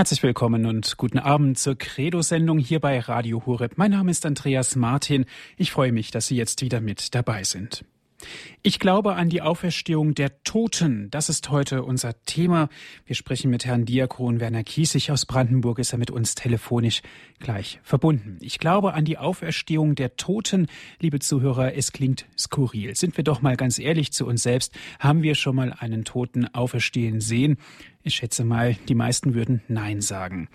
Herzlich willkommen und guten Abend zur Credo-Sendung hier bei Radio Horeb. Mein Name ist Andreas Martin. Ich freue mich, dass Sie jetzt wieder mit dabei sind. Ich glaube an die Auferstehung der Toten. Das ist heute unser Thema. Wir sprechen mit Herrn Diakon Werner Kiesig aus Brandenburg. Ist er mit uns telefonisch gleich verbunden. Ich glaube an die Auferstehung der Toten. Liebe Zuhörer, es klingt skurril. Sind wir doch mal ganz ehrlich zu uns selbst. Haben wir schon mal einen Toten auferstehen sehen? Ich schätze mal, die meisten würden Nein sagen.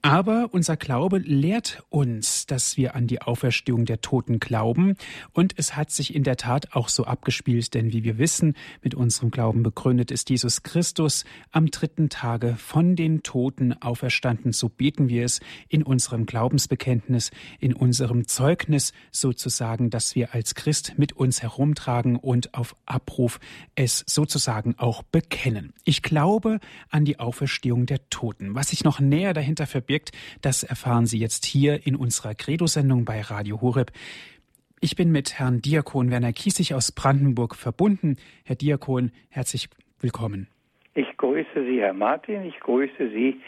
Aber unser Glaube lehrt uns, dass wir an die Auferstehung der Toten glauben. Und es hat sich in der Tat auch so abgespielt, denn wie wir wissen, mit unserem Glauben begründet ist Jesus Christus am dritten Tage von den Toten auferstanden. So beten wir es in unserem Glaubensbekenntnis, in unserem Zeugnis sozusagen, dass wir als Christ mit uns herumtragen und auf Abruf es sozusagen auch bekennen. Ich glaube an die Auferstehung der Toten. Was sich noch näher dahinter verbirgt, das erfahren Sie jetzt hier in unserer Credo-Sendung bei Radio Horeb. Ich bin mit Herrn Diakon Werner Kiesig aus Brandenburg verbunden. Herr Diakon, herzlich willkommen. Ich grüße Sie, Herr Martin. Ich grüße Sie,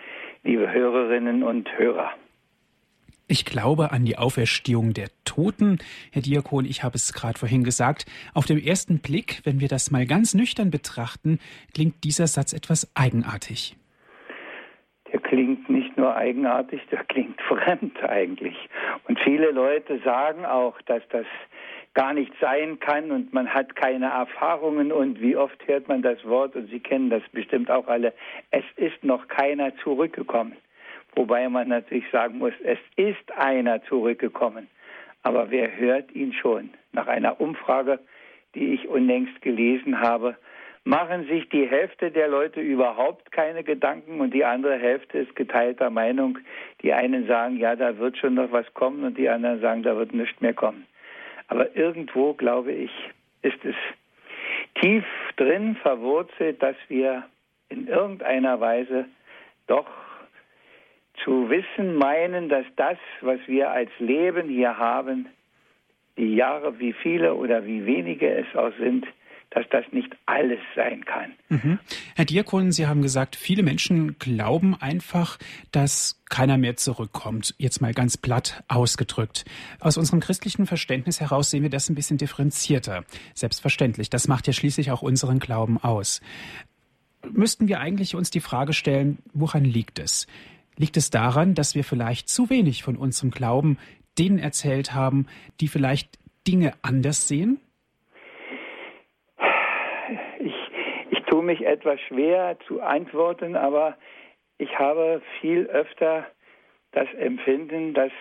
liebe Hörerinnen und Hörer. Ich glaube an die Auferstehung der Toten. Herr Diakon, ich habe es gerade vorhin gesagt. Auf den ersten Blick, wenn wir das mal ganz nüchtern betrachten, klingt dieser Satz etwas eigenartig. Der klingt nicht nur eigenartig, der klingt fremd eigentlich. Und viele Leute sagen auch, dass das gar nicht sein kann und man hat keine Erfahrungen und wie oft hört man das Wort und Sie kennen das bestimmt auch alle, es ist noch keiner zurückgekommen. Wobei man natürlich sagen muss, es ist einer zurückgekommen. Aber wer hört ihn schon? Nach einer Umfrage, die ich unlängst gelesen habe, machen sich die Hälfte der Leute überhaupt keine Gedanken und die andere Hälfte ist geteilter Meinung. Die einen sagen, ja, da wird schon noch was kommen und die anderen sagen, da wird nichts mehr kommen. Aber irgendwo, glaube ich, ist es tief drin verwurzelt, dass wir in irgendeiner Weise doch zu wissen meinen, dass das, was wir als Leben hier haben, die Jahre, wie viele oder wie wenige es auch sind, dass das nicht alles sein kann. Mhm. Herr Diakon, Sie haben gesagt, viele Menschen glauben einfach, dass keiner mehr zurückkommt. Jetzt mal ganz platt ausgedrückt. Aus unserem christlichen Verständnis heraus sehen wir das ein bisschen differenzierter. Selbstverständlich. Das macht ja schließlich auch unseren Glauben aus. Müssten wir eigentlich uns die Frage stellen, woran liegt es? Liegt es daran, dass wir vielleicht zu wenig von unserem Glauben denen erzählt haben, die vielleicht Dinge anders sehen? Ich, ich tue mich etwas schwer zu antworten, aber ich habe viel öfter das Empfinden, dass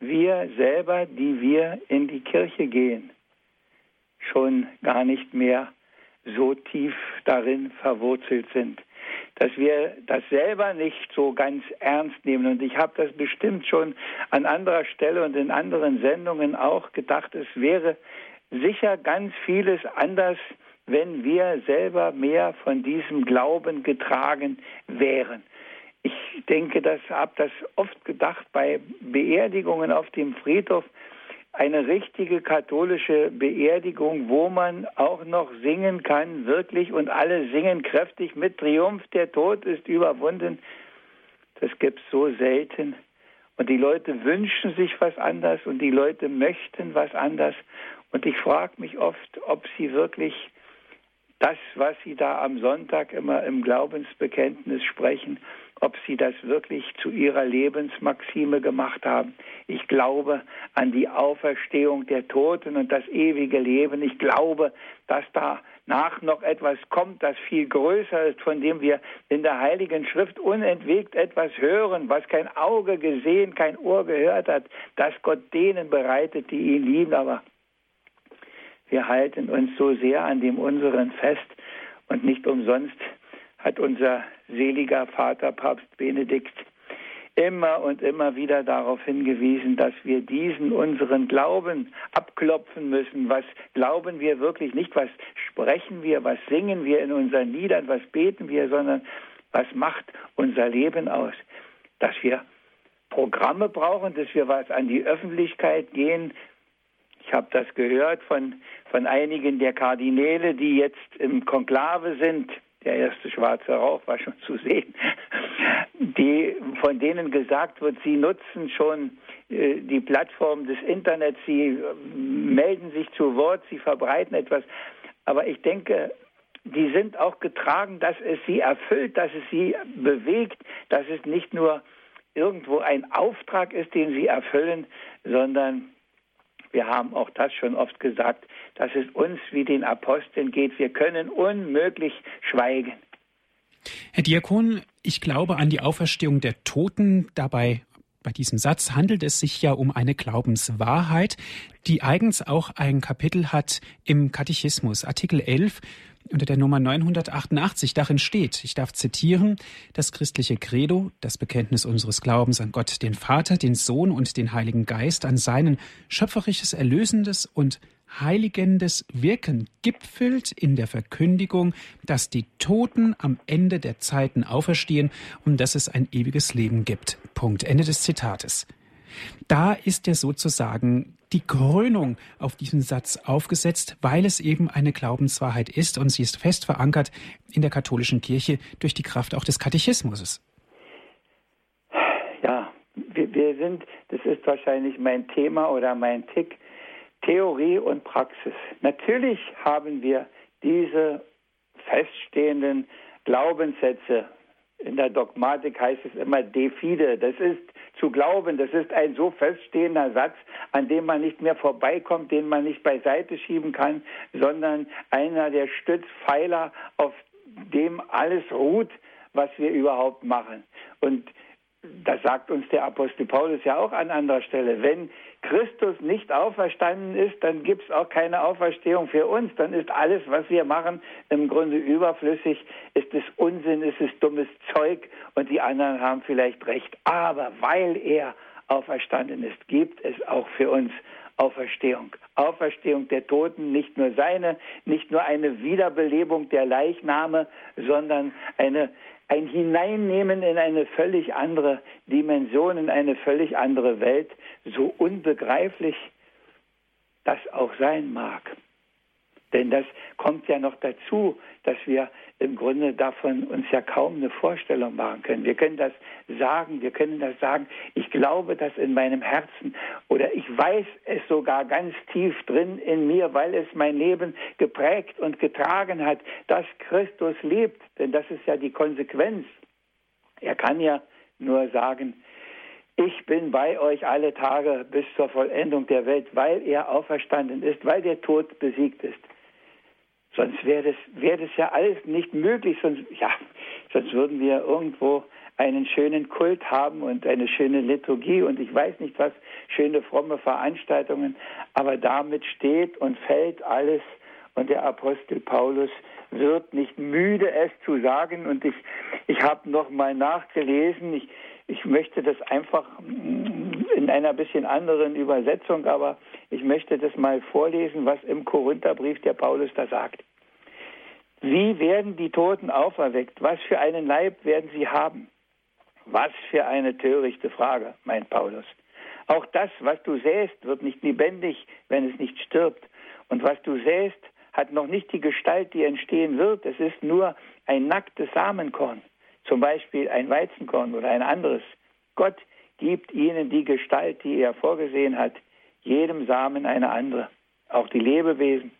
wir selber, die wir in die Kirche gehen, schon gar nicht mehr so tief darin verwurzelt sind dass wir das selber nicht so ganz ernst nehmen. Und ich habe das bestimmt schon an anderer Stelle und in anderen Sendungen auch gedacht, es wäre sicher ganz vieles anders, wenn wir selber mehr von diesem Glauben getragen wären. Ich denke, das habe das oft gedacht bei Beerdigungen auf dem Friedhof eine richtige katholische Beerdigung, wo man auch noch singen kann, wirklich, und alle singen kräftig mit Triumph, der Tod ist überwunden. Das gibt es so selten. Und die Leute wünschen sich was anders und die Leute möchten was anders. Und ich frage mich oft, ob sie wirklich das, was sie da am Sonntag immer im Glaubensbekenntnis sprechen, ob sie das wirklich zu ihrer Lebensmaxime gemacht haben. Ich glaube an die Auferstehung der Toten und das ewige Leben. Ich glaube, dass danach noch etwas kommt, das viel größer ist, von dem wir in der Heiligen Schrift unentwegt etwas hören, was kein Auge gesehen, kein Ohr gehört hat, dass Gott denen bereitet, die ihn lieben. Aber wir halten uns so sehr an dem unseren fest und nicht umsonst hat unser seliger Vater Papst Benedikt immer und immer wieder darauf hingewiesen, dass wir diesen unseren Glauben abklopfen müssen. Was glauben wir wirklich nicht? Was sprechen wir? Was singen wir in unseren Liedern? Was beten wir? Sondern was macht unser Leben aus? Dass wir Programme brauchen, dass wir was an die Öffentlichkeit gehen. Ich habe das gehört von, von einigen der Kardinäle, die jetzt im Konklave sind der erste schwarze Rauch war schon zu sehen, die, von denen gesagt wird, sie nutzen schon äh, die Plattform des Internets, sie äh, melden sich zu Wort, sie verbreiten etwas. Aber ich denke, die sind auch getragen, dass es sie erfüllt, dass es sie bewegt, dass es nicht nur irgendwo ein Auftrag ist, den sie erfüllen, sondern wir haben auch das schon oft gesagt, dass es uns wie den Aposteln geht. Wir können unmöglich schweigen. Herr Diakon, ich glaube an die Auferstehung der Toten. Dabei bei diesem Satz handelt es sich ja um eine Glaubenswahrheit, die eigens auch ein Kapitel hat im Katechismus, Artikel 11 unter der Nummer 988. Darin steht, ich darf zitieren, das christliche Credo, das Bekenntnis unseres Glaubens an Gott, den Vater, den Sohn und den Heiligen Geist, an seinen schöpferisches, erlösendes und heiligendes Wirken gipfelt in der Verkündigung, dass die Toten am Ende der Zeiten auferstehen und dass es ein ewiges Leben gibt. Punkt. Ende des Zitates. Da ist ja sozusagen die Krönung auf diesen Satz aufgesetzt, weil es eben eine Glaubenswahrheit ist und sie ist fest verankert in der katholischen Kirche durch die Kraft auch des Katechismus. Ja, wir, wir sind, das ist wahrscheinlich mein Thema oder mein Tick, Theorie und Praxis. Natürlich haben wir diese feststehenden Glaubenssätze. In der Dogmatik heißt es immer de fide. Das ist zu glauben. Das ist ein so feststehender Satz, an dem man nicht mehr vorbeikommt, den man nicht beiseite schieben kann, sondern einer der Stützpfeiler, auf dem alles ruht, was wir überhaupt machen. Und das sagt uns der Apostel Paulus ja auch an anderer Stelle. Wenn Christus nicht auferstanden ist, dann gibt es auch keine Auferstehung für uns. Dann ist alles, was wir machen, im Grunde überflüssig. Ist es Unsinn, ist es dummes Zeug und die anderen haben vielleicht recht. Aber weil er auferstanden ist, gibt es auch für uns Auferstehung. Auferstehung der Toten, nicht nur seine, nicht nur eine Wiederbelebung der Leichname, sondern eine ein Hineinnehmen in eine völlig andere Dimension, in eine völlig andere Welt, so unbegreiflich das auch sein mag. Denn das kommt ja noch dazu, dass wir im Grunde davon uns ja kaum eine Vorstellung machen können. Wir können das sagen, wir können das sagen, ich glaube das in meinem Herzen oder ich weiß es sogar ganz tief drin in mir, weil es mein Leben geprägt und getragen hat, dass Christus lebt. Denn das ist ja die Konsequenz. Er kann ja nur sagen, ich bin bei euch alle Tage bis zur Vollendung der Welt, weil er auferstanden ist, weil der Tod besiegt ist. Sonst wäre das, wäre das ja alles nicht möglich. Sonst, ja, sonst würden wir irgendwo einen schönen Kult haben und eine schöne Liturgie und ich weiß nicht was, schöne fromme Veranstaltungen. Aber damit steht und fällt alles. Und der Apostel Paulus wird nicht müde, es zu sagen. Und ich, ich habe noch mal nachgelesen. Ich, ich möchte das einfach in einer bisschen anderen Übersetzung, aber ich möchte das mal vorlesen, was im Korintherbrief der Paulus da sagt. Wie werden die Toten auferweckt? Was für einen Leib werden sie haben? Was für eine törichte Frage, meint Paulus. Auch das, was du säst, wird nicht lebendig, wenn es nicht stirbt. Und was du säst, hat noch nicht die Gestalt, die entstehen wird. Es ist nur ein nacktes Samenkorn, zum Beispiel ein Weizenkorn oder ein anderes. Gott gibt ihnen die Gestalt, die er vorgesehen hat, jedem Samen eine andere. Auch die Lebewesen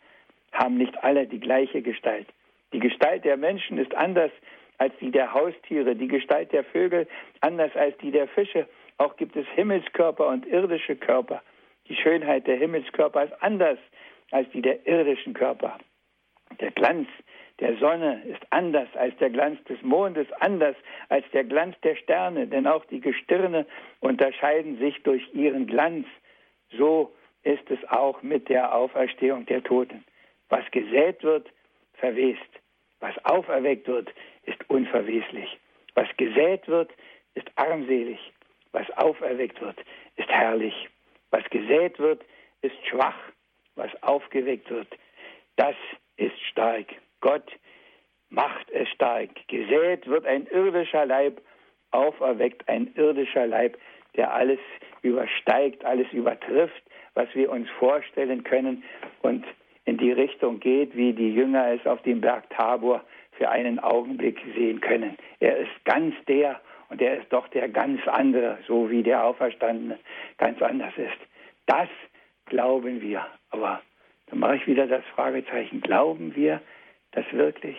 haben nicht alle die gleiche Gestalt. Die Gestalt der Menschen ist anders als die der Haustiere, die Gestalt der Vögel anders als die der Fische. Auch gibt es Himmelskörper und irdische Körper. Die Schönheit der Himmelskörper ist anders als die der irdischen Körper. Der Glanz der Sonne ist anders als der Glanz des Mondes, anders als der Glanz der Sterne, denn auch die Gestirne unterscheiden sich durch ihren Glanz. So ist es auch mit der Auferstehung der Toten. Was gesät wird, verwest. Was auferweckt wird, ist unverweslich. Was gesät wird, ist armselig. Was auferweckt wird, ist herrlich. Was gesät wird, ist schwach. Was aufgeweckt wird, das ist stark. Gott macht es stark. Gesät wird ein irdischer Leib, auferweckt ein irdischer Leib, der alles übersteigt, alles übertrifft, was wir uns vorstellen können und in die Richtung geht, wie die Jünger es auf dem Berg Tabor für einen Augenblick sehen können. Er ist ganz der und er ist doch der ganz andere, so wie der Auferstandene ganz anders ist. Das glauben wir. Aber dann mache ich wieder das Fragezeichen. Glauben wir das wirklich?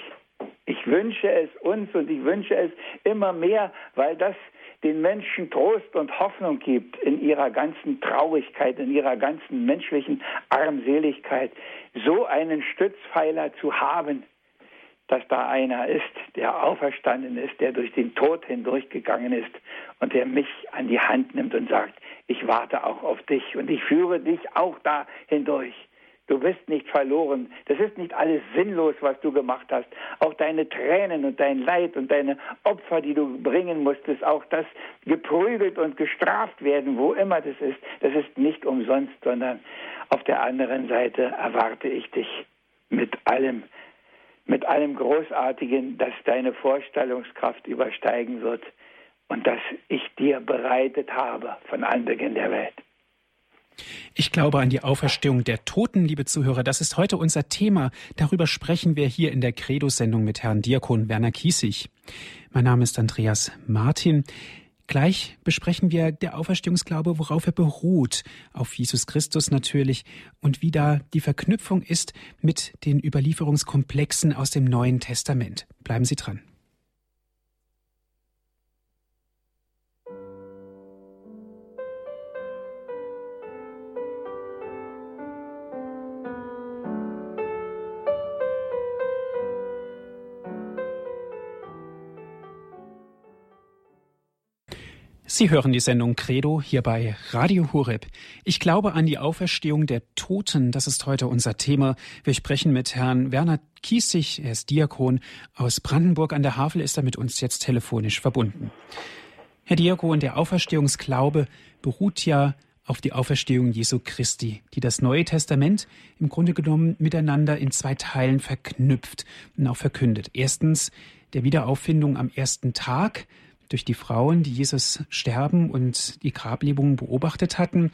Ich wünsche es uns und ich wünsche es immer mehr, weil das den Menschen Trost und Hoffnung gibt in ihrer ganzen Traurigkeit, in ihrer ganzen menschlichen Armseligkeit, so einen Stützpfeiler zu haben, dass da einer ist, der auferstanden ist, der durch den Tod hindurchgegangen ist und der mich an die Hand nimmt und sagt, ich warte auch auf dich und ich führe dich auch da hindurch. Du bist nicht verloren. Das ist nicht alles sinnlos, was du gemacht hast. Auch deine Tränen und dein Leid und deine Opfer, die du bringen musstest, auch das geprügelt und gestraft werden, wo immer das ist, das ist nicht umsonst, sondern auf der anderen Seite erwarte ich dich mit allem, mit allem Großartigen, das deine Vorstellungskraft übersteigen wird und das ich dir bereitet habe von Anbeginn der Welt. Ich glaube an die Auferstehung der Toten, liebe Zuhörer. Das ist heute unser Thema. Darüber sprechen wir hier in der Credo-Sendung mit Herrn Diakon Werner Kiesig. Mein Name ist Andreas Martin. Gleich besprechen wir der Auferstehungsglaube, worauf er beruht, auf Jesus Christus natürlich und wie da die Verknüpfung ist mit den Überlieferungskomplexen aus dem Neuen Testament. Bleiben Sie dran. Sie hören die Sendung Credo hier bei Radio Horeb. Ich glaube an die Auferstehung der Toten. Das ist heute unser Thema. Wir sprechen mit Herrn Werner Kiesig. Er ist Diakon aus Brandenburg an der Havel, ist er mit uns jetzt telefonisch verbunden. Herr Diakon, der Auferstehungsglaube beruht ja auf die Auferstehung Jesu Christi, die das Neue Testament im Grunde genommen miteinander in zwei Teilen verknüpft und auch verkündet. Erstens der Wiederauffindung am ersten Tag, durch die Frauen, die Jesus sterben und die Grablebungen beobachtet hatten.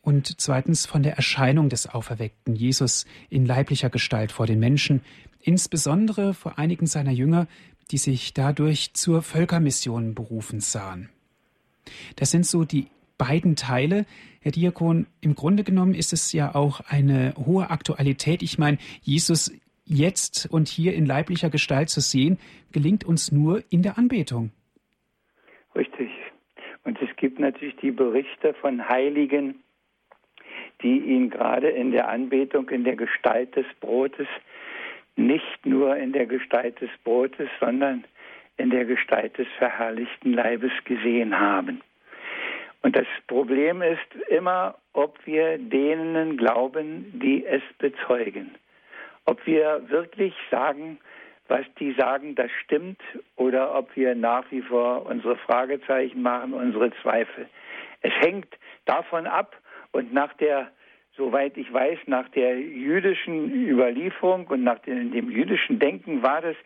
Und zweitens von der Erscheinung des auferweckten Jesus in leiblicher Gestalt vor den Menschen, insbesondere vor einigen seiner Jünger, die sich dadurch zur Völkermission berufen sahen. Das sind so die beiden Teile. Herr Diakon, im Grunde genommen ist es ja auch eine hohe Aktualität. Ich meine, Jesus jetzt und hier in leiblicher Gestalt zu sehen, gelingt uns nur in der Anbetung. Richtig. Und es gibt natürlich die Berichte von Heiligen, die ihn gerade in der Anbetung in der Gestalt des Brotes, nicht nur in der Gestalt des Brotes, sondern in der Gestalt des verherrlichten Leibes gesehen haben. Und das Problem ist immer, ob wir denen glauben, die es bezeugen. Ob wir wirklich sagen, was die sagen, das stimmt oder ob wir nach wie vor unsere Fragezeichen machen, unsere Zweifel. Es hängt davon ab und nach der, soweit ich weiß, nach der jüdischen Überlieferung und nach dem, dem jüdischen Denken war das,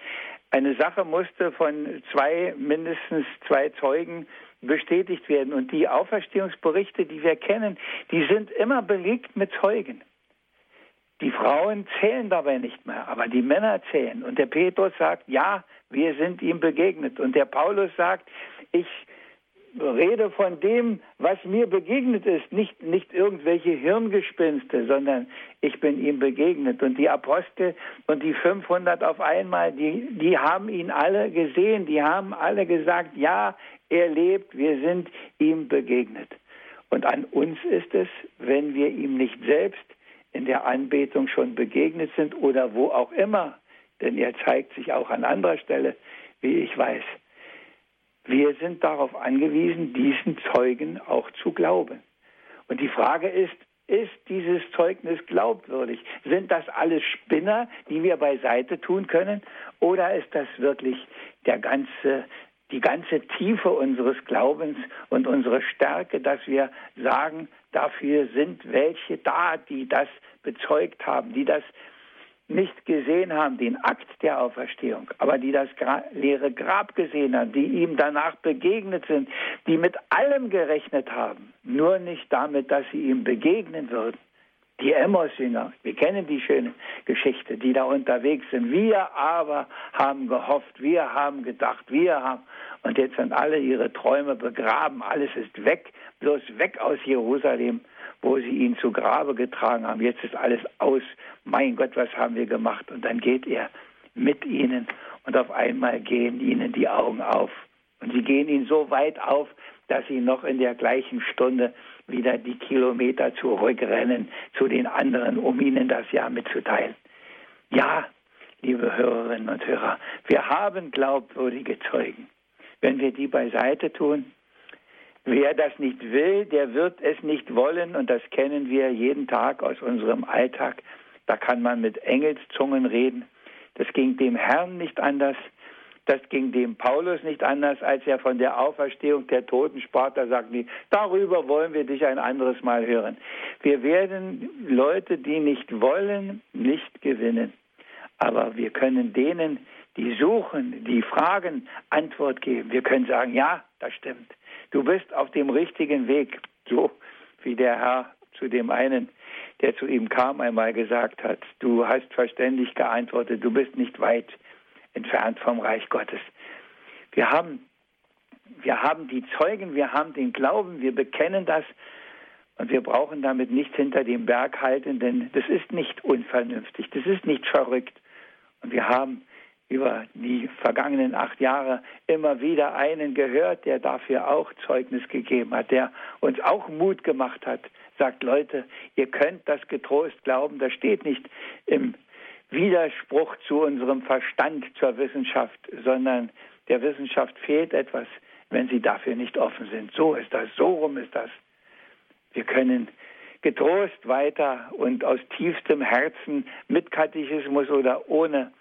eine Sache musste von zwei, mindestens zwei Zeugen bestätigt werden. Und die Auferstehungsberichte, die wir kennen, die sind immer belegt mit Zeugen. Die Frauen zählen dabei nicht mehr, aber die Männer zählen. Und der Petrus sagt, ja, wir sind ihm begegnet. Und der Paulus sagt, ich rede von dem, was mir begegnet ist, nicht, nicht irgendwelche Hirngespinste, sondern ich bin ihm begegnet. Und die Apostel und die 500 auf einmal, die, die haben ihn alle gesehen, die haben alle gesagt, ja, er lebt, wir sind ihm begegnet. Und an uns ist es, wenn wir ihm nicht selbst in der Anbetung schon begegnet sind oder wo auch immer, denn er zeigt sich auch an anderer Stelle, wie ich weiß. Wir sind darauf angewiesen, diesen Zeugen auch zu glauben. Und die Frage ist, ist dieses Zeugnis glaubwürdig? Sind das alles Spinner, die wir beiseite tun können? Oder ist das wirklich der ganze, die ganze Tiefe unseres Glaubens und unsere Stärke, dass wir sagen, dafür sind welche da, die das bezeugt haben, die das nicht gesehen haben, den Akt der Auferstehung, aber die das Gra leere Grab gesehen haben, die ihm danach begegnet sind, die mit allem gerechnet haben, nur nicht damit, dass sie ihm begegnen würden. Die Emmaus-Jünger, wir kennen die schöne Geschichte, die da unterwegs sind. Wir aber haben gehofft, wir haben gedacht, wir haben. Und jetzt sind alle ihre Träume begraben, alles ist weg, bloß weg aus Jerusalem, wo sie ihn zu Grabe getragen haben. Jetzt ist alles aus. Mein Gott, was haben wir gemacht? Und dann geht er mit ihnen und auf einmal gehen ihnen die Augen auf. Und sie gehen ihnen so weit auf, dass sie noch in der gleichen Stunde wieder die Kilometer zurückrennen zu den anderen, um ihnen das ja mitzuteilen. Ja, liebe Hörerinnen und Hörer, wir haben glaubwürdige Zeugen. Wenn wir die beiseite tun, wer das nicht will, der wird es nicht wollen und das kennen wir jeden Tag aus unserem Alltag. Da kann man mit Engelszungen reden. Das ging dem Herrn nicht anders. Das ging dem Paulus nicht anders, als er von der Auferstehung der Toten sprach. Da sagten die, darüber wollen wir dich ein anderes Mal hören. Wir werden Leute, die nicht wollen, nicht gewinnen. Aber wir können denen, die suchen, die fragen, Antwort geben. Wir können sagen, ja, das stimmt. Du bist auf dem richtigen Weg. So wie der Herr zu dem einen, der zu ihm kam, einmal gesagt hat. Du hast verständig geantwortet. Du bist nicht weit entfernt vom Reich Gottes. Wir haben, wir haben die Zeugen, wir haben den Glauben, wir bekennen das und wir brauchen damit nichts hinter dem Berg halten, denn das ist nicht unvernünftig, das ist nicht verrückt. Und wir haben über die vergangenen acht Jahre immer wieder einen gehört, der dafür auch Zeugnis gegeben hat, der uns auch Mut gemacht hat, sagt, Leute, ihr könnt das getrost glauben, das steht nicht im Widerspruch zu unserem Verstand zur Wissenschaft, sondern der Wissenschaft fehlt etwas, wenn sie dafür nicht offen sind. So ist das, so rum ist das. Wir können getrost weiter und aus tiefstem Herzen mit Katechismus oder ohne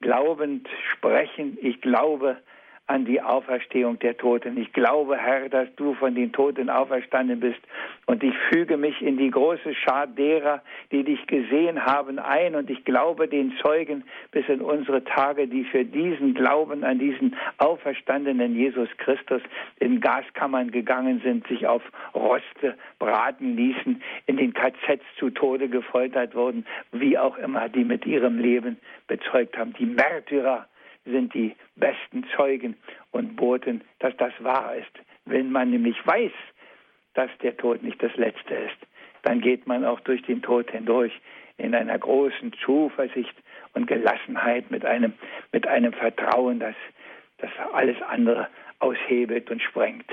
glaubend sprechen. Ich glaube, an die Auferstehung der Toten. Ich glaube, Herr, dass du von den Toten auferstanden bist. Und ich füge mich in die große Schar derer, die dich gesehen haben, ein. Und ich glaube den Zeugen bis in unsere Tage, die für diesen Glauben an diesen auferstandenen Jesus Christus in Gaskammern gegangen sind, sich auf Roste braten ließen, in den KZs zu Tode gefoltert wurden, wie auch immer, die mit ihrem Leben bezeugt haben. Die Märtyrer sind die besten Zeugen und Boten, dass das wahr ist. Wenn man nämlich weiß, dass der Tod nicht das Letzte ist, dann geht man auch durch den Tod hindurch in einer großen Zuversicht und Gelassenheit mit einem, mit einem Vertrauen, das, das alles andere aushebelt und sprengt.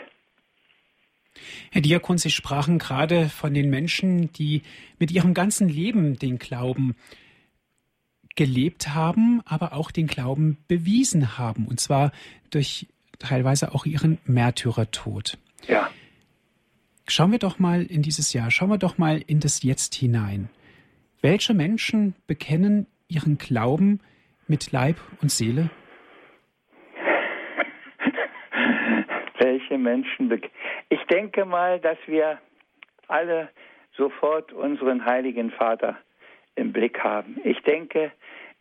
Herr Diakon, Sie sprachen gerade von den Menschen, die mit ihrem ganzen Leben den Glauben gelebt haben, aber auch den Glauben bewiesen haben. Und zwar durch teilweise auch ihren Märtyrertod. Ja. Schauen wir doch mal in dieses Jahr, schauen wir doch mal in das Jetzt hinein. Welche Menschen bekennen ihren Glauben mit Leib und Seele? Welche Menschen bekennen? Ich denke mal, dass wir alle sofort unseren heiligen Vater im Blick haben. Ich denke,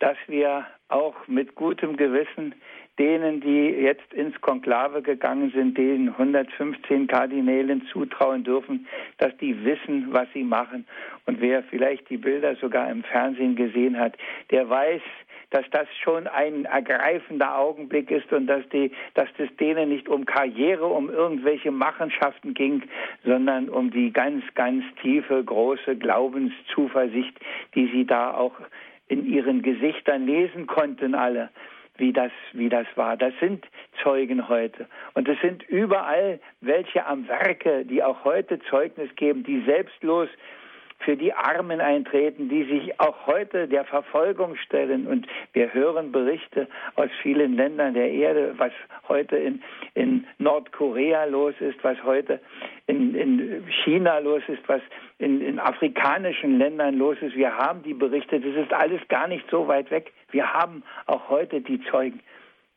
dass wir auch mit gutem Gewissen denen, die jetzt ins Konklave gegangen sind, den 115 Kardinälen zutrauen dürfen, dass die wissen, was sie machen. Und wer vielleicht die Bilder sogar im Fernsehen gesehen hat, der weiß, dass das schon ein ergreifender Augenblick ist und dass, die, dass es denen nicht um Karriere, um irgendwelche Machenschaften ging, sondern um die ganz, ganz tiefe, große Glaubenszuversicht, die sie da auch in ihren Gesichtern lesen konnten alle, wie das, wie das war. Das sind Zeugen heute. Und es sind überall welche am Werke, die auch heute Zeugnis geben, die selbstlos für die Armen eintreten, die sich auch heute der Verfolgung stellen. Und wir hören Berichte aus vielen Ländern der Erde, was heute in, in Nordkorea los ist, was heute in, in China los ist, was in, in afrikanischen Ländern los ist. Wir haben die Berichte, das ist alles gar nicht so weit weg. Wir haben auch heute die Zeugen.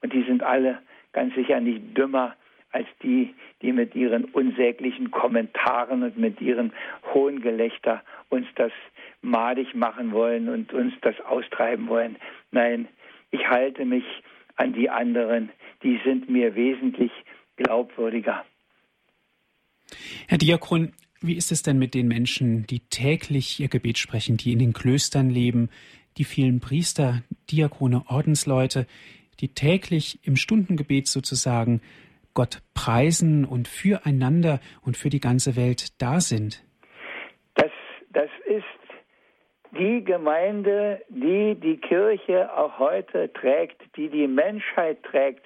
Und die sind alle ganz sicher nicht dümmer als die, die mit ihren unsäglichen Kommentaren und mit ihrem hohen Gelächter uns das madig machen wollen und uns das austreiben wollen. Nein, ich halte mich an die anderen, die sind mir wesentlich glaubwürdiger. Herr Diakon, Wie ist es denn mit den Menschen, die täglich ihr Gebet sprechen, die in den Klöstern leben, die vielen Priester, Diakone, Ordensleute, die täglich im Stundengebet sozusagen Gott preisen und füreinander und für die ganze Welt da sind? Das, das ist die Gemeinde, die die Kirche auch heute trägt, die die Menschheit trägt.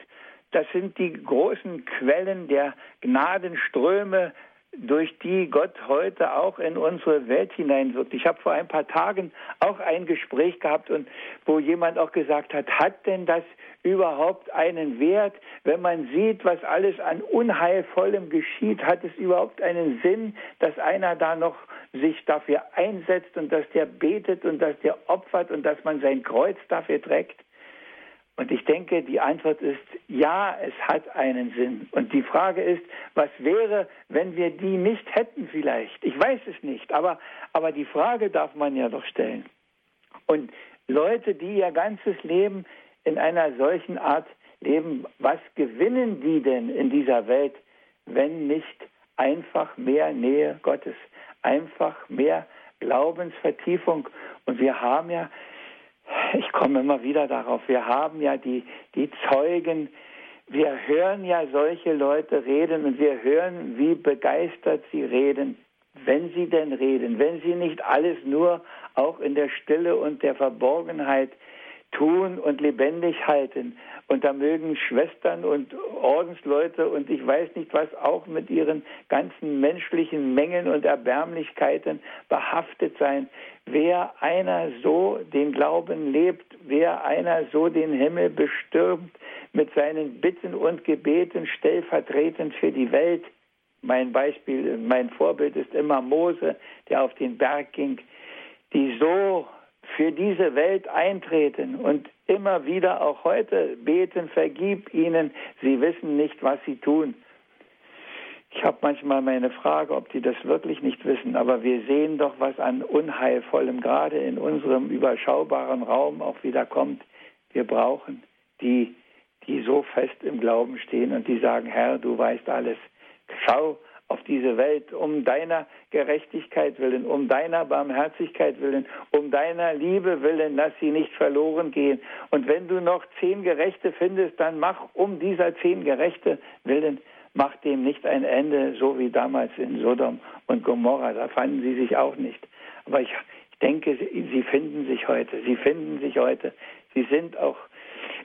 Das sind die großen Quellen der Gnadenströme, durch die Gott heute auch in unsere Welt hineinwirkt. Ich habe vor ein paar Tagen auch ein Gespräch gehabt und wo jemand auch gesagt hat, hat denn das überhaupt einen Wert, wenn man sieht, was alles an Unheilvollem geschieht, hat es überhaupt einen Sinn, dass einer da noch sich dafür einsetzt und dass der betet und dass der opfert und dass man sein Kreuz dafür trägt? Und ich denke, die Antwort ist ja, es hat einen Sinn. Und die Frage ist, was wäre, wenn wir die nicht hätten vielleicht? Ich weiß es nicht, aber, aber die Frage darf man ja doch stellen. Und Leute, die ihr ganzes Leben in einer solchen Art leben, was gewinnen die denn in dieser Welt, wenn nicht einfach mehr Nähe Gottes, einfach mehr Glaubensvertiefung? Und wir haben ja ich komme immer wieder darauf, wir haben ja die, die Zeugen, wir hören ja solche Leute reden und wir hören, wie begeistert sie reden, wenn sie denn reden, wenn sie nicht alles nur auch in der Stille und der Verborgenheit tun und lebendig halten. Und da mögen Schwestern und Ordensleute und ich weiß nicht was auch mit ihren ganzen menschlichen Mängeln und Erbärmlichkeiten behaftet sein. Wer einer so den Glauben lebt, wer einer so den Himmel bestürmt mit seinen Bitten und Gebeten stellvertretend für die Welt, mein Beispiel, mein Vorbild ist immer Mose, der auf den Berg ging, die so für diese Welt eintreten und immer wieder auch heute beten, vergib ihnen, sie wissen nicht, was sie tun. Ich habe manchmal meine Frage, ob die das wirklich nicht wissen, aber wir sehen doch, was an Unheilvollem gerade in unserem überschaubaren Raum auch wieder kommt. Wir brauchen die, die so fest im Glauben stehen und die sagen, Herr, du weißt alles. Schau auf diese Welt um deiner Gerechtigkeit willen, um deiner Barmherzigkeit willen, um deiner Liebe willen, dass sie nicht verloren gehen. Und wenn du noch zehn Gerechte findest, dann mach um dieser zehn Gerechte willen macht dem nicht ein Ende, so wie damals in Sodom und Gomorra. Da fanden sie sich auch nicht. Aber ich, ich denke, sie finden sich heute. Sie finden sich heute. Sie sind auch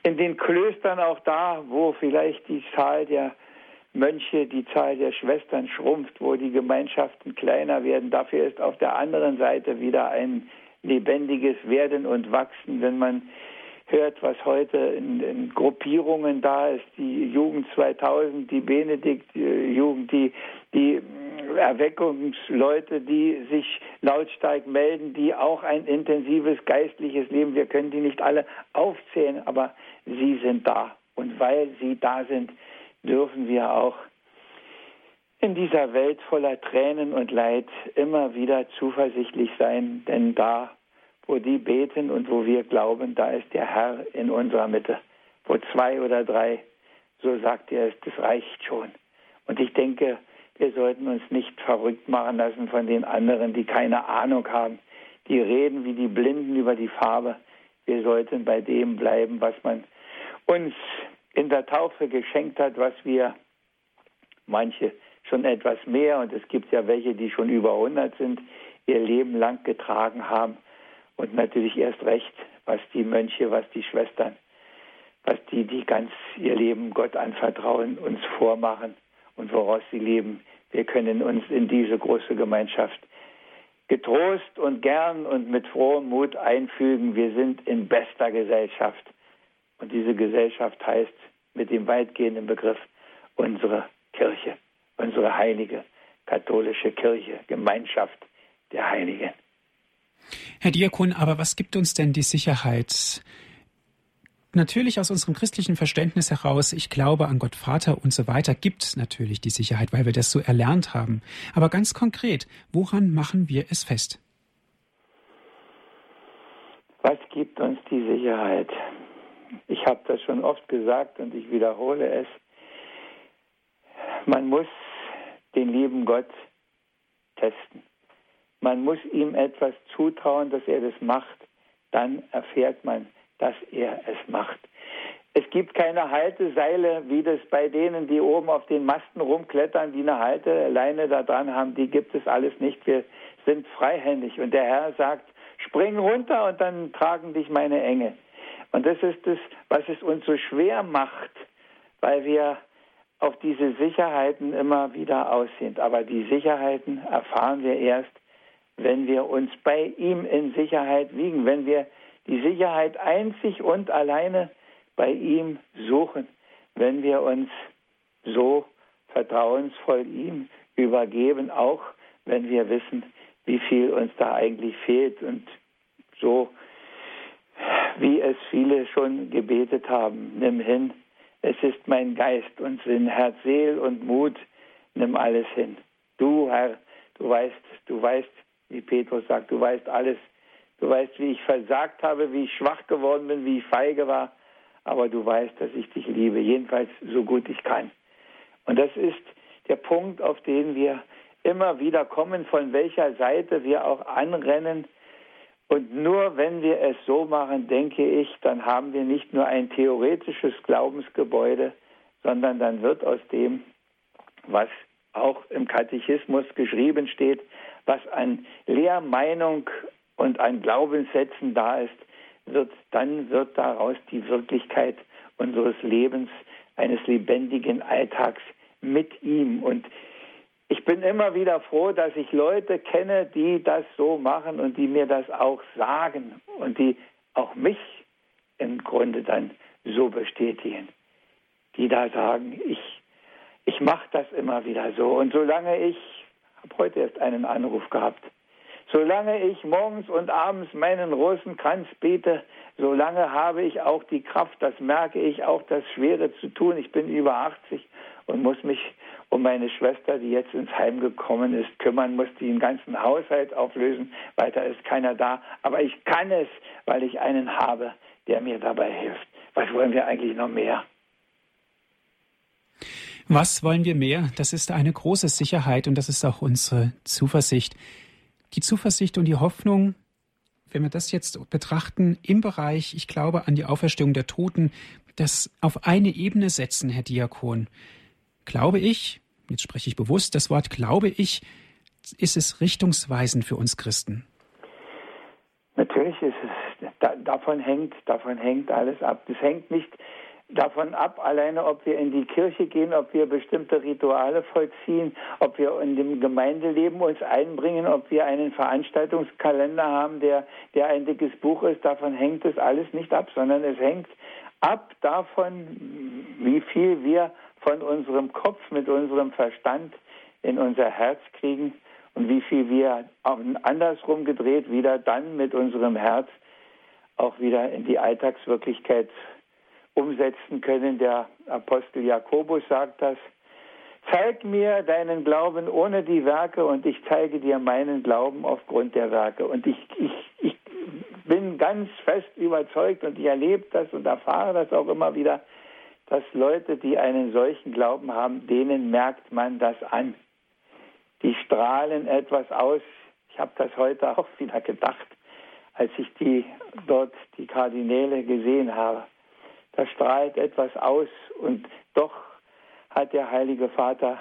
in den Klöstern auch da, wo vielleicht die Zahl der Mönche, die Zahl der Schwestern schrumpft, wo die Gemeinschaften kleiner werden. Dafür ist auf der anderen Seite wieder ein lebendiges Werden und Wachsen, wenn man hört, was heute in, in Gruppierungen da ist, die Jugend 2000, die Benedikt-Jugend, die, die Erweckungsleute, die sich lautstark melden, die auch ein intensives geistliches Leben, wir können die nicht alle aufzählen, aber sie sind da. Und weil sie da sind, dürfen wir auch in dieser Welt voller Tränen und Leid immer wieder zuversichtlich sein, denn da wo die beten und wo wir glauben, da ist der Herr in unserer Mitte. Wo zwei oder drei, so sagt er es, das reicht schon. Und ich denke, wir sollten uns nicht verrückt machen lassen von den anderen, die keine Ahnung haben. Die reden wie die Blinden über die Farbe. Wir sollten bei dem bleiben, was man uns in der Taufe geschenkt hat, was wir manche schon etwas mehr und es gibt ja welche, die schon über 100 sind, ihr Leben lang getragen haben. Und natürlich erst recht, was die Mönche, was die Schwestern, was die, die ganz ihr Leben Gott anvertrauen, uns vormachen und woraus sie leben. Wir können uns in diese große Gemeinschaft getrost und gern und mit frohem Mut einfügen. Wir sind in bester Gesellschaft. Und diese Gesellschaft heißt mit dem weitgehenden Begriff unsere Kirche, unsere heilige katholische Kirche, Gemeinschaft der Heiligen. Herr Diakon, aber was gibt uns denn die Sicherheit? Natürlich aus unserem christlichen Verständnis heraus, ich glaube an Gott Vater und so weiter, gibt natürlich die Sicherheit, weil wir das so erlernt haben. Aber ganz konkret, woran machen wir es fest? Was gibt uns die Sicherheit? Ich habe das schon oft gesagt und ich wiederhole es. Man muss den lieben Gott manifesten. Man muss ihm etwas zutrauen, dass er das macht. Dann erfährt man, dass er es macht. Es gibt keine Halteseile, wie das bei denen, die oben auf den Masten rumklettern, die eine Halteleine da dran haben. Die gibt es alles nicht. Wir sind freihändig. Und der Herr sagt, spring runter und dann tragen dich meine Engel. Und das ist es, was es uns so schwer macht, weil wir auf diese Sicherheiten immer wieder aus sind. Aber die Sicherheiten erfahren wir erst, wenn wir uns bei ihm in Sicherheit wiegen, wenn wir die Sicherheit einzig und alleine bei ihm suchen, wenn wir uns so vertrauensvoll ihm übergeben, auch wenn wir wissen, wie viel uns da eigentlich fehlt und so wie es viele schon gebetet haben, nimm hin, es ist mein Geist und Sinn, Herz, Seel und Mut, nimm alles hin. Du, Herr, du weißt, du weißt, wie Petrus sagt, du weißt alles. Du weißt, wie ich versagt habe, wie ich schwach geworden bin, wie ich feige war. Aber du weißt, dass ich dich liebe, jedenfalls so gut ich kann. Und das ist der Punkt, auf den wir immer wieder kommen, von welcher Seite wir auch anrennen. Und nur wenn wir es so machen, denke ich, dann haben wir nicht nur ein theoretisches Glaubensgebäude, sondern dann wird aus dem, was auch im Katechismus geschrieben steht, was an Lehrmeinung und an Glaubenssätzen da ist, wird, dann wird daraus die Wirklichkeit unseres Lebens, eines lebendigen Alltags mit ihm. Und ich bin immer wieder froh, dass ich Leute kenne, die das so machen und die mir das auch sagen und die auch mich im Grunde dann so bestätigen, die da sagen, ich, ich mache das immer wieder so. Und solange ich habe heute erst einen Anruf gehabt. Solange ich morgens und abends meinen Rosenkranz bete, solange habe ich auch die Kraft, das merke ich, auch das Schwere zu tun. Ich bin über 80 und muss mich um meine Schwester, die jetzt ins Heim gekommen ist, kümmern, muss den ganzen Haushalt auflösen. Weiter ist keiner da. Aber ich kann es, weil ich einen habe, der mir dabei hilft. Was wollen wir eigentlich noch mehr? Was wollen wir mehr? Das ist eine große Sicherheit und das ist auch unsere Zuversicht. Die Zuversicht und die Hoffnung, wenn wir das jetzt betrachten, im Bereich, ich glaube an die Auferstehung der Toten, das auf eine Ebene setzen, Herr Diakon. Glaube ich, jetzt spreche ich bewusst das Wort glaube ich, ist es richtungsweisend für uns Christen. Natürlich ist es, davon hängt, davon hängt alles ab. Das hängt nicht davon ab, alleine ob wir in die Kirche gehen, ob wir bestimmte Rituale vollziehen, ob wir in dem Gemeindeleben uns einbringen, ob wir einen Veranstaltungskalender haben, der, der ein dickes Buch ist, davon hängt es alles nicht ab, sondern es hängt ab davon, wie viel wir von unserem Kopf mit unserem Verstand in unser Herz kriegen und wie viel wir andersrum gedreht wieder dann mit unserem Herz auch wieder in die Alltagswirklichkeit umsetzen können. Der Apostel Jakobus sagt das. Zeig mir deinen Glauben ohne die Werke und ich zeige dir meinen Glauben aufgrund der Werke. Und ich, ich, ich bin ganz fest überzeugt und ich erlebe das und erfahre das auch immer wieder, dass Leute, die einen solchen Glauben haben, denen merkt man das an. Die strahlen etwas aus. Ich habe das heute auch wieder gedacht, als ich die dort die Kardinäle gesehen habe da strahlt etwas aus und doch hat der Heilige Vater,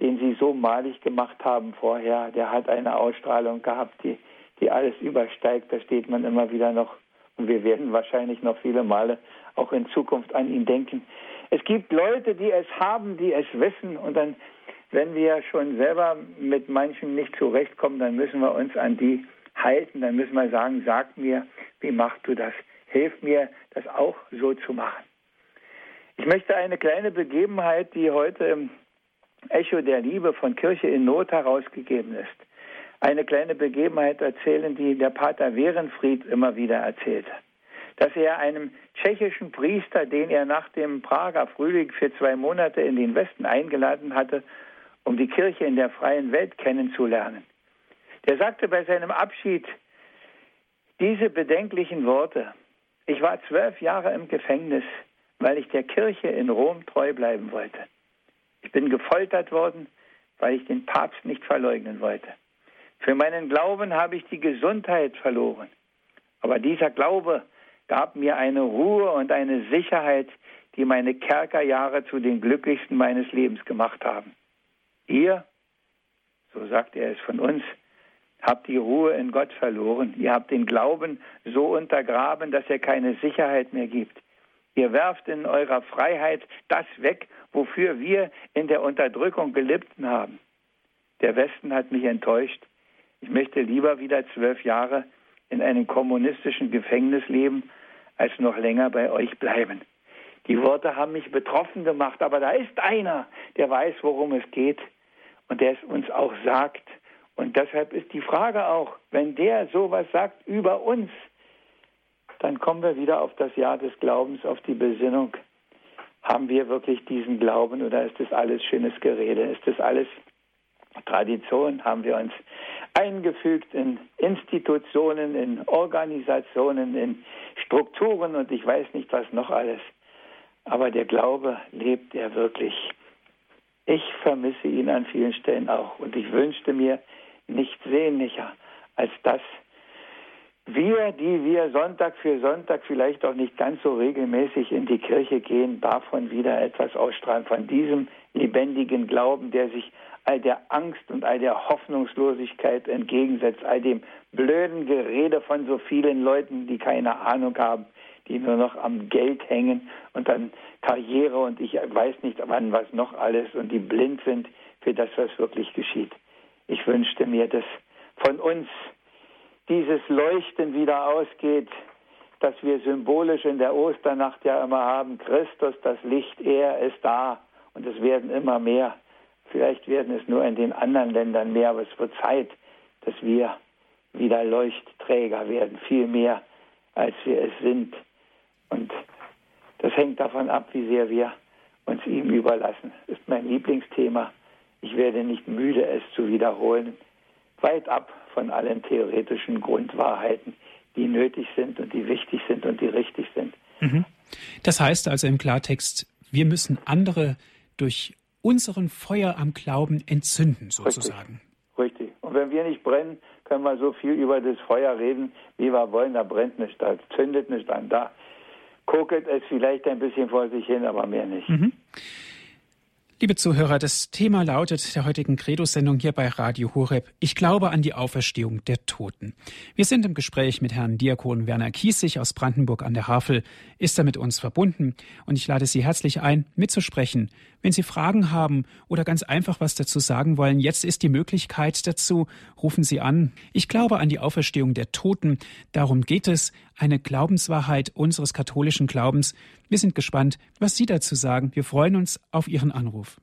den Sie so malig gemacht haben vorher, der hat eine Ausstrahlung gehabt, die, die alles übersteigt. Da steht man immer wieder noch und wir werden wahrscheinlich noch viele Male auch in Zukunft an ihn denken. Es gibt Leute, die es haben, die es wissen und dann, wenn wir schon selber mit manchen nicht zurechtkommen, dann müssen wir uns an die halten, dann müssen wir sagen, sag mir, wie machst du das? hilf mir, das auch so zu machen. Ich möchte eine kleine Begebenheit, die heute im Echo der Liebe von Kirche in Not herausgegeben ist, eine kleine Begebenheit erzählen, die der Pater Werenfried immer wieder erzählte. Dass er einem tschechischen Priester, den er nach dem Prager Frühling für zwei Monate in den Westen eingeladen hatte, um die Kirche in der freien Welt kennenzulernen, der sagte bei seinem Abschied diese bedenklichen Worte, ich war zwölf Jahre im Gefängnis, weil ich der Kirche in Rom treu bleiben wollte. Ich bin gefoltert worden, weil ich den Papst nicht verleugnen wollte. Für meinen Glauben habe ich die Gesundheit verloren. Aber dieser Glaube gab mir eine Ruhe und eine Sicherheit, die meine Kerkerjahre zu den glücklichsten meines Lebens gemacht haben. Ihr, so sagt er es von uns, habt die Ruhe in Gott verloren. Ihr habt den Glauben so untergraben, dass er keine Sicherheit mehr gibt. Ihr werft in eurer Freiheit das weg, wofür wir in der Unterdrückung gelitten haben. Der Westen hat mich enttäuscht. Ich möchte lieber wieder zwölf Jahre in einem kommunistischen Gefängnis leben, als noch länger bei euch bleiben. Die Worte haben mich betroffen gemacht, aber da ist einer, der weiß, worum es geht und der es uns auch sagt. Und deshalb ist die Frage auch, wenn der sowas sagt über uns, dann kommen wir wieder auf das Jahr des Glaubens, auf die Besinnung. Haben wir wirklich diesen Glauben oder ist das alles schönes Gerede? Ist das alles Tradition? Haben wir uns eingefügt in Institutionen, in Organisationen, in Strukturen und ich weiß nicht was noch alles. Aber der Glaube lebt er wirklich. Ich vermisse ihn an vielen Stellen auch und ich wünschte mir nichts sehnlicher als das, wir, die wir Sonntag für Sonntag vielleicht auch nicht ganz so regelmäßig in die Kirche gehen, davon wieder etwas ausstrahlen, von diesem lebendigen Glauben, der sich all der Angst und all der Hoffnungslosigkeit entgegensetzt, all dem blöden Gerede von so vielen Leuten, die keine Ahnung haben, die nur noch am Geld hängen und dann Karriere und ich weiß nicht wann was noch alles und die blind sind für das, was wirklich geschieht. Ich wünschte mir, dass von uns dieses Leuchten wieder ausgeht, das wir symbolisch in der Osternacht ja immer haben. Christus, das Licht, er ist da und es werden immer mehr. Vielleicht werden es nur in den anderen Ländern mehr, aber es wird Zeit, dass wir wieder Leuchtträger werden, viel mehr, als wir es sind. Und das hängt davon ab, wie sehr wir uns ihm überlassen. Das ist mein Lieblingsthema. Ich werde nicht müde, es zu wiederholen. Weit ab von allen theoretischen Grundwahrheiten, die nötig sind und die wichtig sind und die richtig sind. Mhm. Das heißt also im Klartext, wir müssen andere durch unseren Feuer am Glauben entzünden, sozusagen. Richtig. richtig. Und wenn wir nicht brennen, können wir so viel über das Feuer reden, wie wir wollen. Da brennt nicht, da zündet nicht an. Da kokelt es vielleicht ein bisschen vor sich hin, aber mehr nicht. Mhm. Liebe Zuhörer, das Thema lautet der heutigen Credo-Sendung hier bei Radio Horeb. Ich glaube an die Auferstehung der Toten. Wir sind im Gespräch mit Herrn Diakon Werner Kiesig aus Brandenburg an der Havel. Ist er mit uns verbunden? Und ich lade Sie herzlich ein, mitzusprechen. Wenn Sie Fragen haben oder ganz einfach was dazu sagen wollen, jetzt ist die Möglichkeit dazu. Rufen Sie an. Ich glaube an die Auferstehung der Toten. Darum geht es. Eine Glaubenswahrheit unseres katholischen Glaubens. Wir sind gespannt, was Sie dazu sagen. Wir freuen uns auf Ihren Anruf.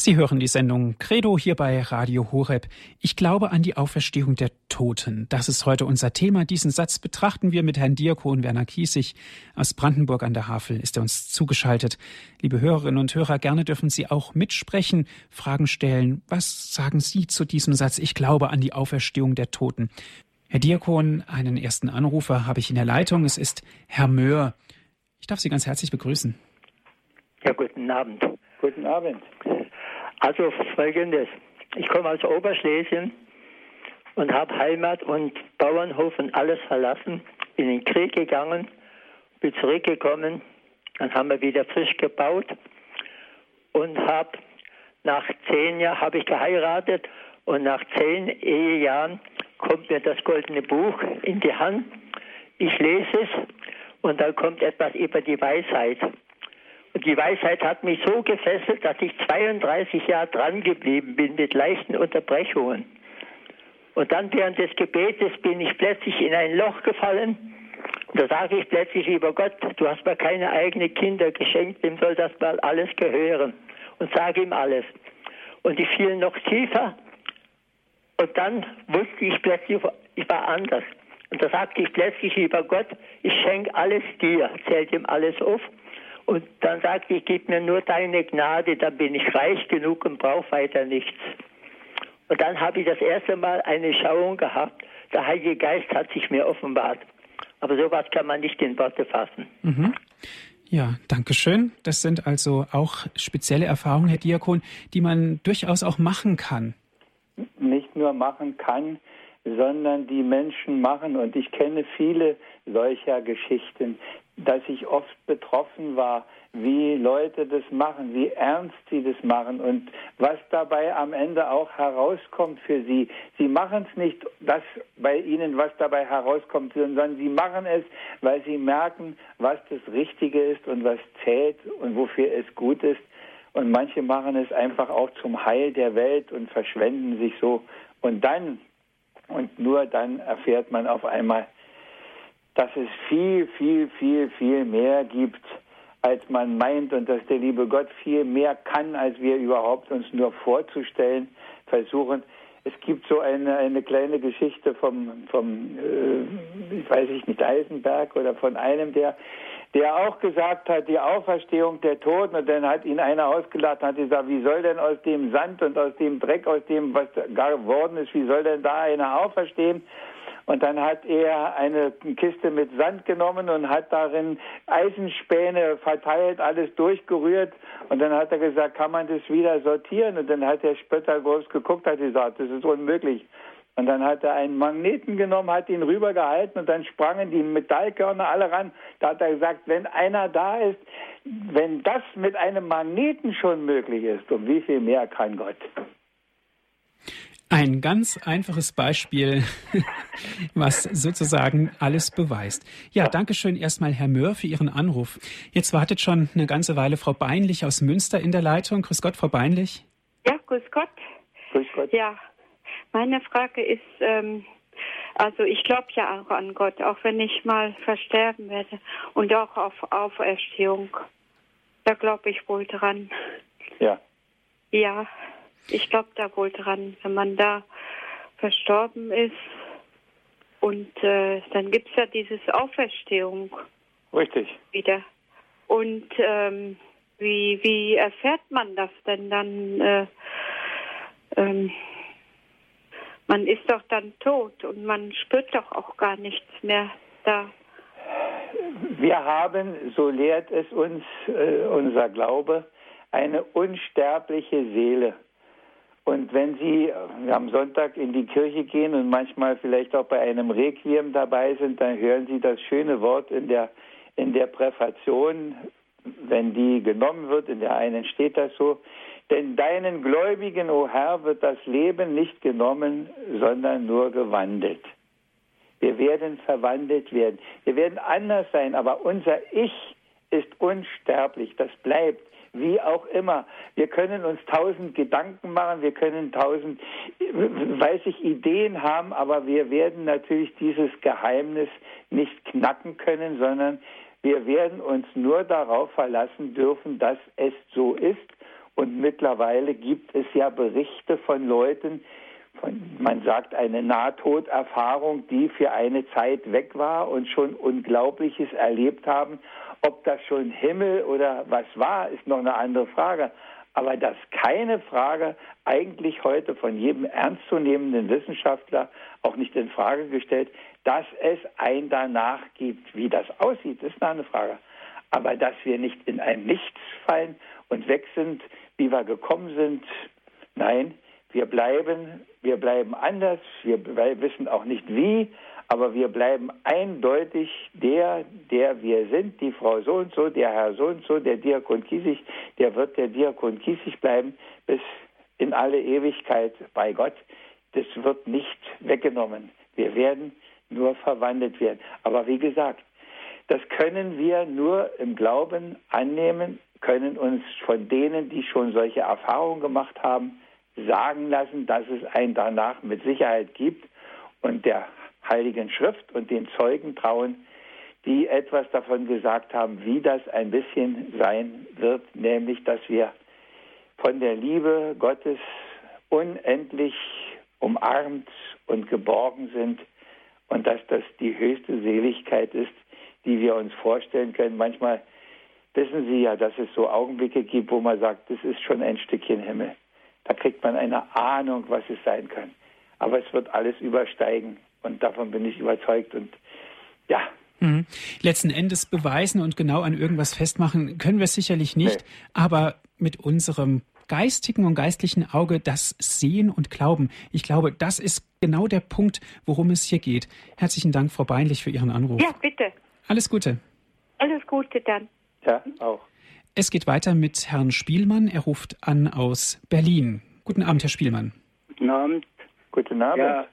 Sie hören die Sendung Credo hier bei Radio Horeb. Ich glaube an die Auferstehung der Toten. Das ist heute unser Thema. Diesen Satz betrachten wir mit Herrn Diakon Werner Kiesig aus Brandenburg an der Havel. Ist er uns zugeschaltet. Liebe Hörerinnen und Hörer, gerne dürfen Sie auch mitsprechen, Fragen stellen. Was sagen Sie zu diesem Satz? Ich glaube an die Auferstehung der Toten. Herr Diakon, einen ersten Anrufer habe ich in der Leitung. Es ist Herr Möhr. Ich darf Sie ganz herzlich begrüßen. Ja, guten Abend. Guten Abend. Also folgendes. Ich komme aus Oberschlesien und habe Heimat und Bauernhof und alles verlassen, in den Krieg gegangen, bin zurückgekommen, dann haben wir wieder frisch gebaut und habe nach zehn Jahren habe ich geheiratet und nach zehn Ehejahren kommt mir das goldene Buch in die Hand. Ich lese es und dann kommt etwas über die Weisheit. Und die Weisheit hat mich so gefesselt, dass ich 32 Jahre dran geblieben bin mit leichten Unterbrechungen. Und dann während des Gebetes bin ich plötzlich in ein Loch gefallen. Und da sage ich plötzlich, lieber Gott, du hast mir keine eigenen Kinder geschenkt, dem soll das mal alles gehören. Und sage ihm alles. Und ich fiel noch tiefer. Und dann wusste ich plötzlich, ich war anders. Und da sagte ich plötzlich, lieber Gott, ich schenke alles dir, zählt ihm alles auf. Und dann sagte ich, gib mir nur deine Gnade, dann bin ich reich genug und brauche weiter nichts. Und dann habe ich das erste Mal eine Schauung gehabt. Der Heilige Geist hat sich mir offenbart. Aber sowas kann man nicht in Worte fassen. Mhm. Ja, danke schön. Das sind also auch spezielle Erfahrungen, Herr Diakon, die man durchaus auch machen kann. Nicht nur machen kann, sondern die Menschen machen. Und ich kenne viele solcher Geschichten, dass ich oft betroffen war, wie Leute das machen, wie ernst sie das machen und was dabei am Ende auch herauskommt für sie. Sie machen es nicht, das bei ihnen, was dabei herauskommt, sondern sie machen es, weil sie merken, was das Richtige ist und was zählt und wofür es gut ist. Und manche machen es einfach auch zum Heil der Welt und verschwenden sich so. Und dann und nur dann erfährt man auf einmal, dass es viel, viel, viel, viel mehr gibt, als man meint und dass der liebe Gott viel mehr kann, als wir überhaupt uns nur vorzustellen versuchen. Es gibt so eine, eine kleine Geschichte vom, vom äh, ich weiß nicht, Eisenberg oder von einem, der der auch gesagt hat, die Auferstehung der Toten, und dann hat ihn einer ausgelacht und hat gesagt, wie soll denn aus dem Sand und aus dem Dreck, aus dem, was gar geworden ist, wie soll denn da einer auferstehen? Und dann hat er eine Kiste mit Sand genommen und hat darin Eisenspäne verteilt, alles durchgerührt. Und dann hat er gesagt, kann man das wieder sortieren? Und dann hat der Spötter groß geguckt, hat gesagt, das ist unmöglich. Und dann hat er einen Magneten genommen, hat ihn rübergehalten und dann sprangen die Metallkörner alle ran. Da hat er gesagt, wenn einer da ist, wenn das mit einem Magneten schon möglich ist, um wie viel mehr kann Gott? Ein ganz einfaches Beispiel, was sozusagen alles beweist. Ja, danke schön erstmal, Herr Möhr, für Ihren Anruf. Jetzt wartet schon eine ganze Weile Frau Beinlich aus Münster in der Leitung. Grüß Gott, Frau Beinlich. Ja, grüß Gott. Grüß Gott. Ja, meine Frage ist, ähm, also ich glaube ja auch an Gott, auch wenn ich mal versterben werde und auch auf Auferstehung. Da glaube ich wohl dran. Ja. Ja, ich glaube da wohl dran, wenn man da verstorben ist. Und äh, dann gibt es ja dieses Auferstehung. Richtig. Wieder. Und ähm, wie, wie erfährt man das denn dann? Äh, ähm, man ist doch dann tot und man spürt doch auch gar nichts mehr da. Wir haben, so lehrt es uns äh, unser Glaube, eine unsterbliche Seele. Und wenn Sie am Sonntag in die Kirche gehen und manchmal vielleicht auch bei einem Requiem dabei sind, dann hören Sie das schöne Wort in der, in der Präfation, wenn die genommen wird, in der einen steht das so, denn deinen Gläubigen, o oh Herr, wird das Leben nicht genommen, sondern nur gewandelt. Wir werden verwandelt werden. Wir werden anders sein, aber unser Ich ist unsterblich. Das bleibt. Wie auch immer. Wir können uns tausend Gedanken machen, wir können tausend, weiß ich, Ideen haben, aber wir werden natürlich dieses Geheimnis nicht knacken können, sondern wir werden uns nur darauf verlassen dürfen, dass es so ist und mittlerweile gibt es ja Berichte von Leuten, von, man sagt eine Nahtoderfahrung, die für eine Zeit weg war und schon Unglaubliches erlebt haben. Ob das schon Himmel oder was war, ist noch eine andere Frage. Aber das keine Frage eigentlich heute von jedem ernstzunehmenden Wissenschaftler auch nicht in Frage gestellt, dass es ein danach gibt. Wie das aussieht, ist eine Frage. Aber dass wir nicht in ein Nichts fallen und weg sind, wie wir gekommen sind. Nein, wir bleiben, wir bleiben anders, wir wissen auch nicht wie, aber wir bleiben eindeutig der, der wir sind, die Frau so und so, der Herr so und so, der Diakon Kiesig, der wird der Diakon Kiesig bleiben bis in alle Ewigkeit bei Gott. Das wird nicht weggenommen. Wir werden nur verwandelt werden. Aber wie gesagt, das können wir nur im Glauben annehmen, können uns von denen, die schon solche Erfahrungen gemacht haben, sagen lassen, dass es ein danach mit Sicherheit gibt und der Heiligen Schrift und den Zeugen trauen, die etwas davon gesagt haben, wie das ein bisschen sein wird, nämlich dass wir von der Liebe Gottes unendlich umarmt und geborgen sind und dass das die höchste Seligkeit ist, die wir uns vorstellen können. Manchmal wissen Sie ja, dass es so Augenblicke gibt, wo man sagt, das ist schon ein Stückchen Himmel. Da kriegt man eine Ahnung, was es sein kann. Aber es wird alles übersteigen und davon bin ich überzeugt und ja. Mhm. Letzten Endes beweisen und genau an irgendwas festmachen können wir sicherlich nicht, nee. aber mit unserem geistigen und geistlichen Auge das Sehen und Glauben. Ich glaube, das ist genau der Punkt, worum es hier geht. Herzlichen Dank, Frau Beinlich, für Ihren Anruf. Ja, bitte. Alles Gute. Alles Gute dann. Ja, auch. Es geht weiter mit Herrn Spielmann. Er ruft an aus Berlin. Guten Abend, Herr Spielmann. Guten Abend. Guten Abend. Ja,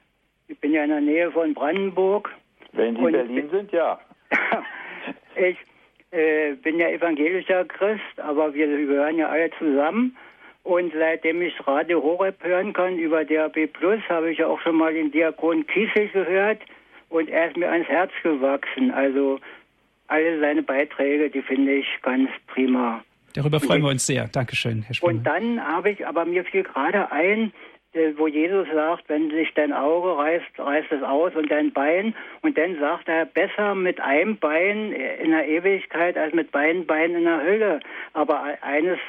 ich bin ja in der Nähe von Brandenburg. Wenn Sie in Berlin sind, ja. ich äh, bin ja evangelischer Christ, aber wir gehören ja alle zusammen. Und seitdem ich Radio Horeb hören kann über DAB Plus, habe ich ja auch schon mal den Diakon Kiesel gehört und er ist mir ans Herz gewachsen. Also alle seine Beiträge, die finde ich ganz prima. Darüber freuen wir uns sehr. Dankeschön, Herr Spielmann. Und dann habe ich, aber mir fiel gerade ein, äh, wo Jesus sagt, wenn sich dein Auge reißt, reißt es aus und dein Bein. Und dann sagt er, besser mit einem Bein in der Ewigkeit als mit beiden Beinen in der Hölle. Aber eines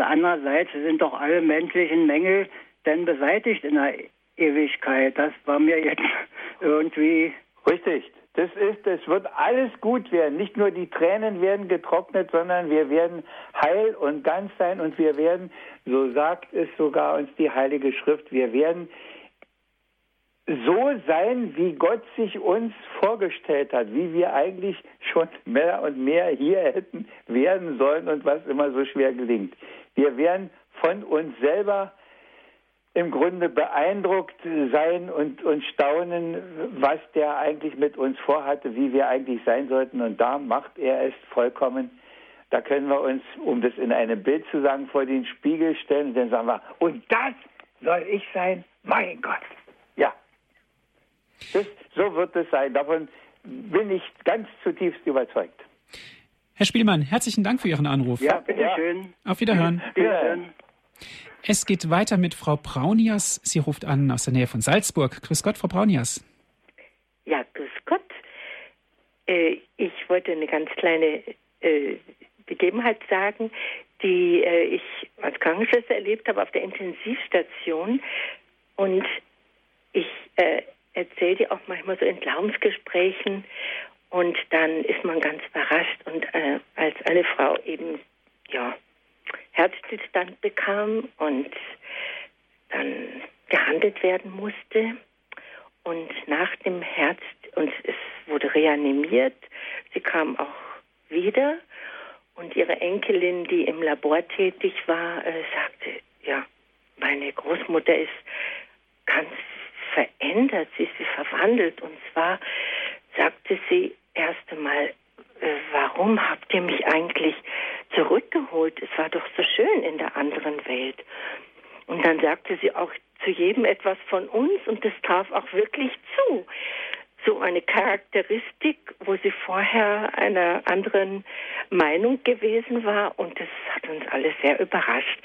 Andererseits sind doch alle menschlichen Mängel dann beseitigt in der Ewigkeit. Das war mir jetzt irgendwie. Richtig. Das ist, es wird alles gut werden. Nicht nur die Tränen werden getrocknet, sondern wir werden heil und ganz sein und wir werden, so sagt es sogar uns die Heilige Schrift, wir werden so sein, wie Gott sich uns vorgestellt hat, wie wir eigentlich schon mehr und mehr hier hätten werden sollen und was immer so schwer gelingt. Wir werden von uns selber im Grunde beeindruckt sein und, und staunen, was der eigentlich mit uns vorhatte, wie wir eigentlich sein sollten. Und da macht er es vollkommen. Da können wir uns, um das in einem Bild zu sagen, vor den Spiegel stellen und dann sagen wir, und das soll ich sein, mein Gott. Ja, das, so wird es sein. Davon bin ich ganz zutiefst überzeugt. Herr Spielmann, herzlichen Dank für Ihren Anruf. Ja, bitteschön. Ja. Auf Wiederhören. Wiederhören. Es geht weiter mit Frau Braunias. Sie ruft an aus der Nähe von Salzburg. Grüß Gott, Frau Braunias. Ja, grüß Gott. Äh, ich wollte eine ganz kleine äh, Begebenheit sagen, die äh, ich als Krankenschwester erlebt habe auf der Intensivstation. Und ich äh, erzähle die auch manchmal so in Glaubensgesprächen. Und dann ist man ganz überrascht. Und äh, als eine Frau eben ja Herzstillstand bekam und dann gehandelt werden musste. Und nach dem Herz und es wurde reanimiert, sie kam auch wieder und ihre Enkelin, die im Labor tätig war, äh, sagte, ja, meine Großmutter ist ganz verändert, sie ist verwandelt. Und zwar sagte sie erst einmal, äh, warum habt ihr mich eigentlich zurückgeholt? Es war doch so schön in der anderen Welt. Und dann sagte sie auch zu jedem etwas von uns und das traf auch wirklich zu. So eine Charakteristik, wo sie vorher einer anderen Meinung gewesen war und das hat uns alle sehr überrascht.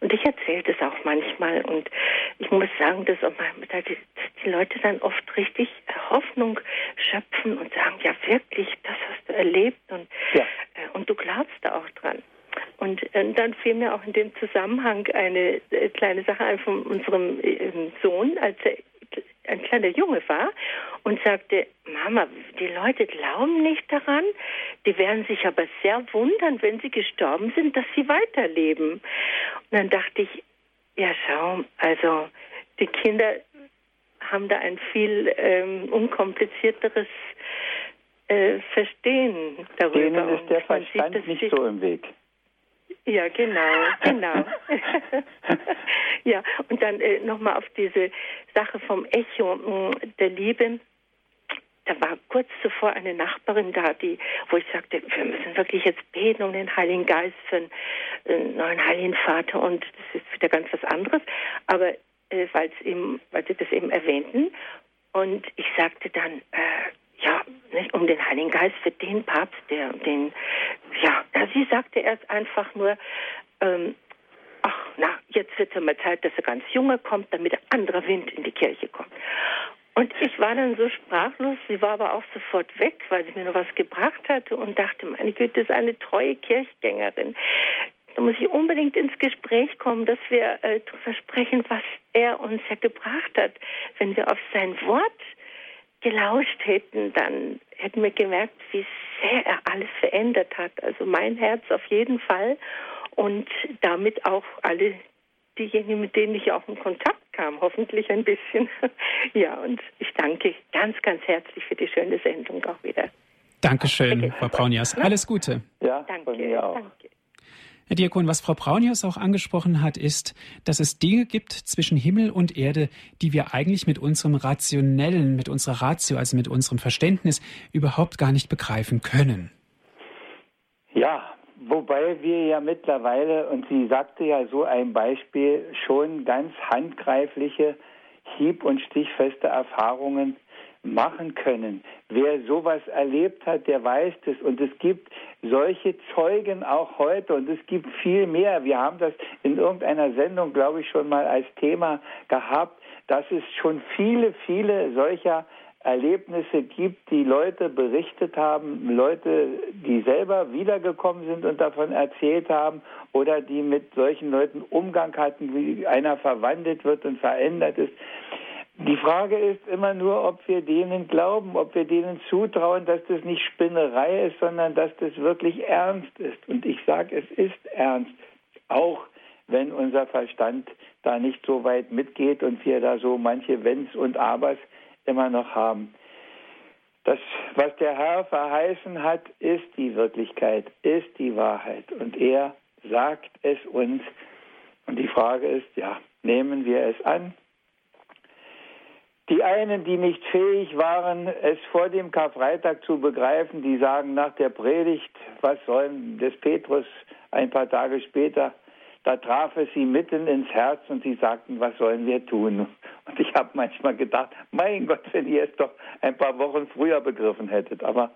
Und ich erzähle das auch manchmal und ich muss sagen, dass, die, die Leute dann oft richtig Hoffnung schöpfen und sagen, ja wirklich, das hast du erlebt und, ja. äh, und du glaubst da auch dran. Und äh, dann fiel mir auch in dem Zusammenhang eine äh, kleine Sache ein von unserem äh, Sohn, als er ein kleiner Junge war und sagte, Mama, die Leute glauben nicht daran, die werden sich aber sehr wundern, wenn sie gestorben sind, dass sie weiterleben. Und dann dachte ich, ja schau, also die Kinder haben da ein viel ähm, unkomplizierteres äh, Verstehen darüber. Denen ist der Verstand nicht so im Weg. Ja, genau, genau. ja, und dann äh, nochmal auf diese Sache vom Echo mh, der Liebe. Da war kurz zuvor eine Nachbarin da, die, wo ich sagte, wir müssen wirklich jetzt beten um den Heiligen Geist für einen äh, neuen Heiligen Vater und das ist wieder ganz was anderes. Aber äh, weil sie das eben erwähnten und ich sagte dann, äh, ja, nicht um den Heiligen Geist für den Papst, der den, ja, sie sagte erst einfach nur, ähm, ach, na, jetzt wird es mal Zeit, dass er ganz junge kommt, damit ein anderer Wind in die Kirche kommt. Und ich war dann so sprachlos, sie war aber auch sofort weg, weil sie mir noch was gebracht hatte und dachte, meine Güte, das ist eine treue Kirchgängerin. da muss ich unbedingt ins Gespräch kommen, dass wir äh, darüber sprechen, was er uns ja gebracht hat. Wenn wir auf sein Wort gelauscht hätten, dann hätten wir gemerkt, wie sehr er alles verändert hat. Also mein Herz auf jeden Fall und damit auch alle diejenigen, mit denen ich auch in Kontakt kam, hoffentlich ein bisschen. ja, und ich danke ganz, ganz herzlich für die schöne Sendung auch wieder. Dankeschön, Frau Braunias. Alles Gute. Ja, danke, danke. Herr Diakon, was Frau Braunius auch angesprochen hat, ist, dass es Dinge gibt zwischen Himmel und Erde, die wir eigentlich mit unserem rationellen, mit unserer Ratio, also mit unserem Verständnis überhaupt gar nicht begreifen können. Ja, wobei wir ja mittlerweile, und sie sagte ja so ein Beispiel, schon ganz handgreifliche, hieb- und stichfeste Erfahrungen machen können. Wer sowas erlebt hat, der weiß das. Und es gibt solche Zeugen auch heute und es gibt viel mehr. Wir haben das in irgendeiner Sendung, glaube ich, schon mal als Thema gehabt, dass es schon viele, viele solcher Erlebnisse gibt, die Leute berichtet haben, Leute, die selber wiedergekommen sind und davon erzählt haben oder die mit solchen Leuten Umgang hatten, wie einer verwandelt wird und verändert ist. Die Frage ist immer nur, ob wir denen glauben, ob wir denen zutrauen, dass das nicht Spinnerei ist, sondern dass das wirklich ernst ist. Und ich sage, es ist ernst, auch wenn unser Verstand da nicht so weit mitgeht und wir da so manche Wenns und Abers immer noch haben. Das, was der Herr verheißen hat, ist die Wirklichkeit, ist die Wahrheit. Und er sagt es uns. Und die Frage ist, ja, nehmen wir es an die einen, die nicht fähig waren, es vor dem Karfreitag zu begreifen, die sagen nach der Predigt, was sollen des Petrus ein paar Tage später, da traf es sie mitten ins Herz und sie sagten, was sollen wir tun? Und ich habe manchmal gedacht, mein Gott, wenn ihr es doch ein paar Wochen früher begriffen hättet. Aber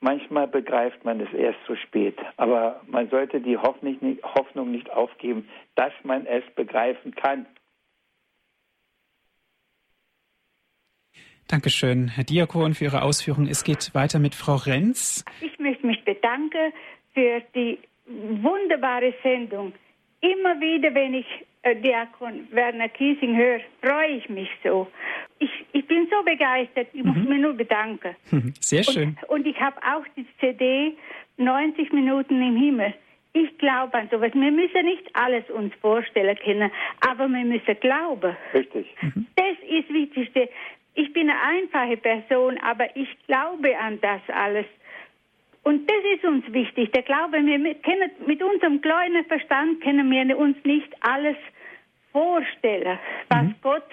manchmal begreift man es erst zu spät. Aber man sollte die Hoffnung nicht aufgeben, dass man es begreifen kann. Dankeschön, Herr Diakon, für Ihre Ausführungen. Es geht weiter mit Frau Renz. Ich möchte mich bedanken für die wunderbare Sendung. Immer wieder, wenn ich äh, Diakon Werner Kiesing höre, freue ich mich so. Ich, ich bin so begeistert, ich mhm. muss mich nur bedanken. Sehr schön. Und, und ich habe auch die CD 90 Minuten im Himmel. Ich glaube an sowas. Wir müssen nicht alles uns vorstellen können, aber wir müssen glauben. Richtig. Mhm. Das ist das Wichtigste ich bin eine einfache Person, aber ich glaube an das alles. Und das ist uns wichtig. Der Glaube, wir können, mit unserem kleinen Verstand können wir uns nicht alles vorstellen, was mhm. Gott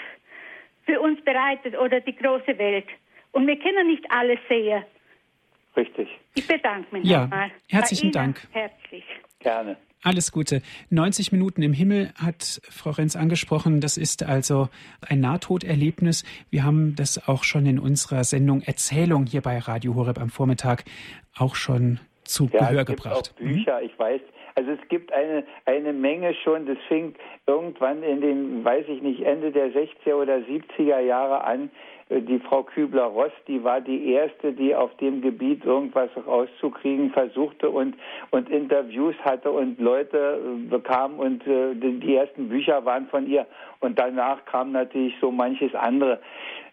für uns bereitet oder die große Welt. Und wir können nicht alles sehen. Richtig. Ich bedanke mich ja, nochmal. Herzlichen Dank. Herzlich. Gerne. Alles Gute. 90 Minuten im Himmel hat Frau Renz angesprochen. Das ist also ein Nahtoderlebnis. Wir haben das auch schon in unserer Sendung Erzählung hier bei Radio Horeb am Vormittag auch schon zu ja, Gehör es gibt gebracht. Auch Bücher, ich weiß. Also es gibt eine, eine Menge schon, das fing irgendwann in den, weiß ich nicht, Ende der 60er oder 70er Jahre an, die Frau Kübler-Ross, die war die erste, die auf dem Gebiet irgendwas rauszukriegen versuchte und, und Interviews hatte und Leute äh, bekam und äh, die ersten Bücher waren von ihr. Und danach kam natürlich so manches andere.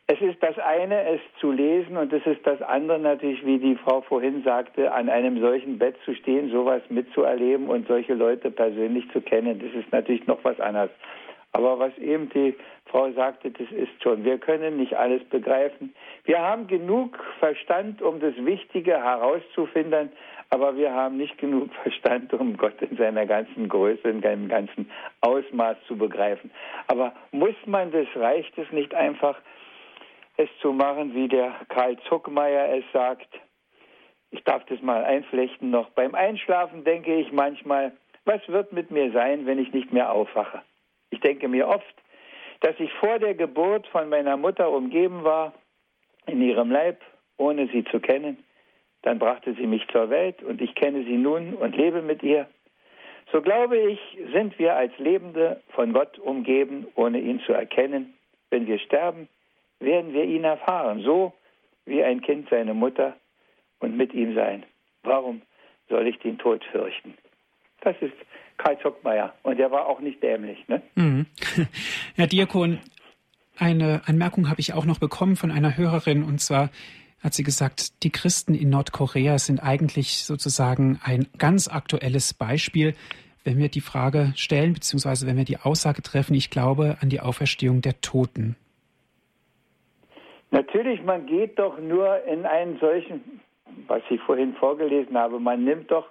Es ist das eine, es zu lesen und es ist das andere natürlich, wie die Frau vorhin sagte, an einem solchen Bett zu stehen, sowas mitzuerleben und solche Leute persönlich zu kennen. Das ist natürlich noch was anderes. Aber was eben die Frau sagte, das ist schon. Wir können nicht alles begreifen. Wir haben genug Verstand, um das Wichtige herauszufinden, aber wir haben nicht genug Verstand, um Gott in seiner ganzen Größe, in seinem ganzen Ausmaß zu begreifen. Aber muss man das, reicht es nicht einfach, es zu machen, wie der Karl Zuckmeier es sagt? Ich darf das mal einflechten noch. Beim Einschlafen denke ich manchmal, was wird mit mir sein, wenn ich nicht mehr aufwache? Ich denke mir oft, dass ich vor der Geburt von meiner Mutter umgeben war, in ihrem Leib, ohne sie zu kennen. Dann brachte sie mich zur Welt und ich kenne sie nun und lebe mit ihr. So glaube ich, sind wir als Lebende von Gott umgeben, ohne ihn zu erkennen. Wenn wir sterben, werden wir ihn erfahren, so wie ein Kind seine Mutter und mit ihm sein. Warum soll ich den Tod fürchten? Das ist Karl Zuckmeier. Und der war auch nicht dämlich. Ne? Mhm. Herr Diakon, eine Anmerkung habe ich auch noch bekommen von einer Hörerin. Und zwar hat sie gesagt, die Christen in Nordkorea sind eigentlich sozusagen ein ganz aktuelles Beispiel, wenn wir die Frage stellen, beziehungsweise wenn wir die Aussage treffen, ich glaube an die Auferstehung der Toten. Natürlich, man geht doch nur in einen solchen, was ich vorhin vorgelesen habe, man nimmt doch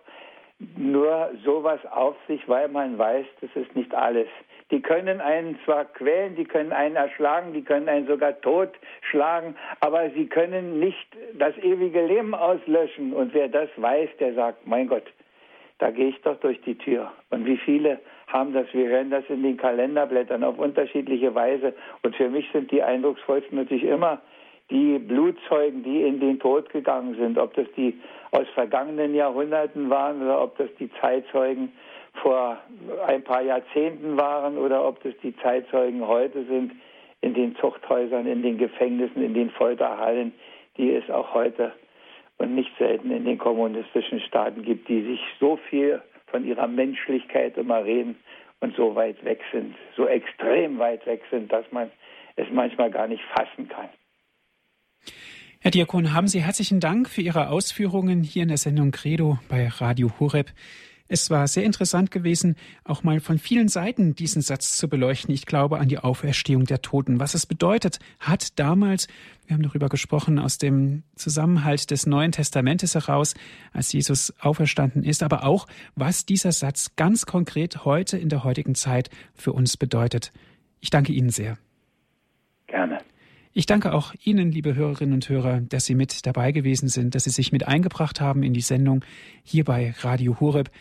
nur sowas auf sich, weil man weiß, das ist nicht alles. Die können einen zwar quälen, die können einen erschlagen, die können einen sogar totschlagen, aber sie können nicht das ewige Leben auslöschen. Und wer das weiß, der sagt, mein Gott, da gehe ich doch durch die Tür. Und wie viele haben das? Wir hören das in den Kalenderblättern auf unterschiedliche Weise. Und für mich sind die eindrucksvollsten natürlich immer die Blutzeugen, die in den Tod gegangen sind, ob das die aus vergangenen Jahrhunderten waren oder ob das die Zeitzeugen vor ein paar Jahrzehnten waren oder ob das die Zeitzeugen heute sind in den Zuchthäusern, in den Gefängnissen, in den Folterhallen, die es auch heute und nicht selten in den kommunistischen Staaten gibt, die sich so viel von ihrer Menschlichkeit immer reden und so weit weg sind, so extrem weit weg sind, dass man es manchmal gar nicht fassen kann. Herr Diakon, haben Sie herzlichen Dank für Ihre Ausführungen hier in der Sendung Credo bei Radio Horeb. Es war sehr interessant gewesen, auch mal von vielen Seiten diesen Satz zu beleuchten. Ich glaube an die Auferstehung der Toten. Was es bedeutet, hat damals, wir haben darüber gesprochen, aus dem Zusammenhalt des Neuen Testamentes heraus, als Jesus auferstanden ist, aber auch, was dieser Satz ganz konkret heute in der heutigen Zeit für uns bedeutet. Ich danke Ihnen sehr. Gerne. Ich danke auch Ihnen, liebe Hörerinnen und Hörer, dass Sie mit dabei gewesen sind, dass Sie sich mit eingebracht haben in die Sendung hier bei Radio Horeb.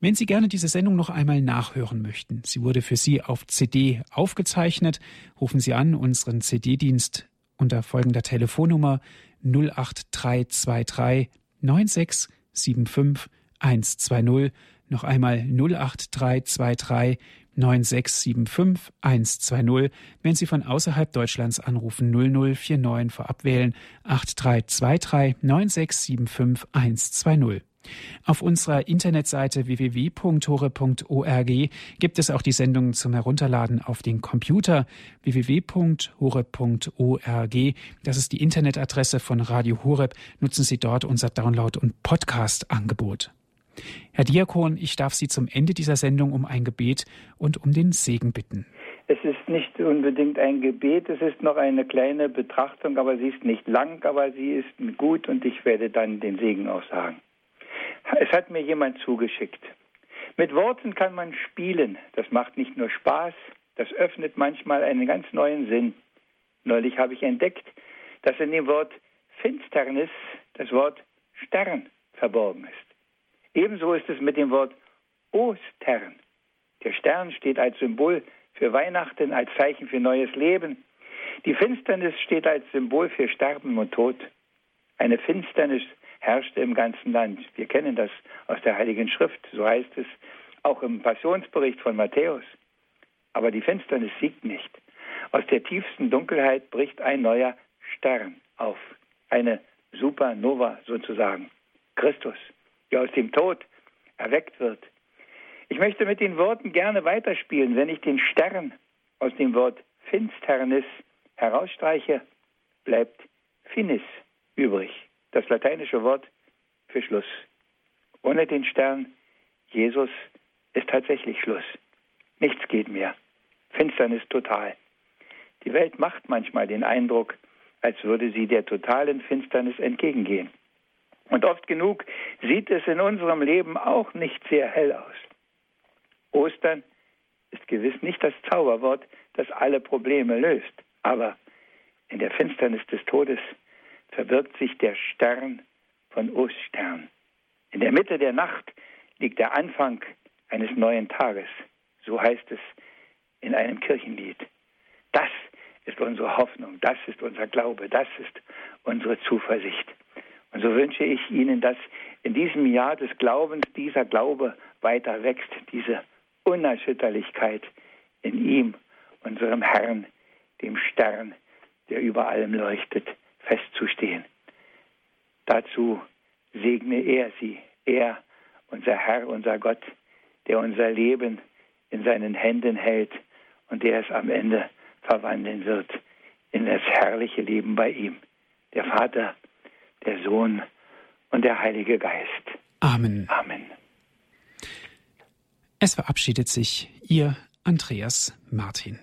Wenn Sie gerne diese Sendung noch einmal nachhören möchten, sie wurde für Sie auf CD aufgezeichnet, rufen Sie an unseren CD-Dienst unter folgender Telefonnummer 08323 9675 120. Noch einmal 08323 9675 120. Wenn Sie von außerhalb Deutschlands anrufen, 0049 vorab wählen 8323 9675 120. Auf unserer Internetseite www.hore.org gibt es auch die Sendung zum Herunterladen auf den Computer www.hore.org. Das ist die Internetadresse von Radio Horeb. Nutzen Sie dort unser Download- und Podcast-Angebot. Herr Diakon, ich darf Sie zum Ende dieser Sendung um ein Gebet und um den Segen bitten. Es ist nicht unbedingt ein Gebet, es ist noch eine kleine Betrachtung, aber sie ist nicht lang, aber sie ist gut und ich werde dann den Segen auch sagen. Es hat mir jemand zugeschickt. Mit Worten kann man spielen. Das macht nicht nur Spaß, das öffnet manchmal einen ganz neuen Sinn. Neulich habe ich entdeckt, dass in dem Wort Finsternis das Wort Stern verborgen ist. Ebenso ist es mit dem Wort Ostern. Der Stern steht als Symbol für Weihnachten, als Zeichen für neues Leben. Die Finsternis steht als Symbol für Sterben und Tod. Eine Finsternis herrschte im ganzen Land. Wir kennen das aus der Heiligen Schrift, so heißt es auch im Passionsbericht von Matthäus. Aber die Finsternis siegt nicht. Aus der tiefsten Dunkelheit bricht ein neuer Stern auf, eine Supernova sozusagen, Christus der aus dem Tod erweckt wird. Ich möchte mit den Worten gerne weiterspielen. Wenn ich den Stern aus dem Wort Finsternis herausstreiche, bleibt Finis übrig, das lateinische Wort für Schluss. Ohne den Stern Jesus ist tatsächlich Schluss. Nichts geht mehr. Finsternis total. Die Welt macht manchmal den Eindruck, als würde sie der totalen Finsternis entgegengehen. Und oft genug sieht es in unserem Leben auch nicht sehr hell aus. Ostern ist gewiss nicht das Zauberwort, das alle Probleme löst. Aber in der Finsternis des Todes verbirgt sich der Stern von Ostern. In der Mitte der Nacht liegt der Anfang eines neuen Tages. So heißt es in einem Kirchenlied. Das ist unsere Hoffnung, das ist unser Glaube, das ist unsere Zuversicht. Und so wünsche ich Ihnen, dass in diesem Jahr des Glaubens dieser Glaube weiter wächst, diese Unerschütterlichkeit in ihm, unserem Herrn, dem Stern, der über allem leuchtet, festzustehen. Dazu segne er sie, er, unser Herr, unser Gott, der unser Leben in seinen Händen hält und der es am Ende verwandeln wird in das herrliche Leben bei ihm. Der Vater, der Sohn und der Heilige Geist. Amen. Amen. Es verabschiedet sich Ihr Andreas Martin.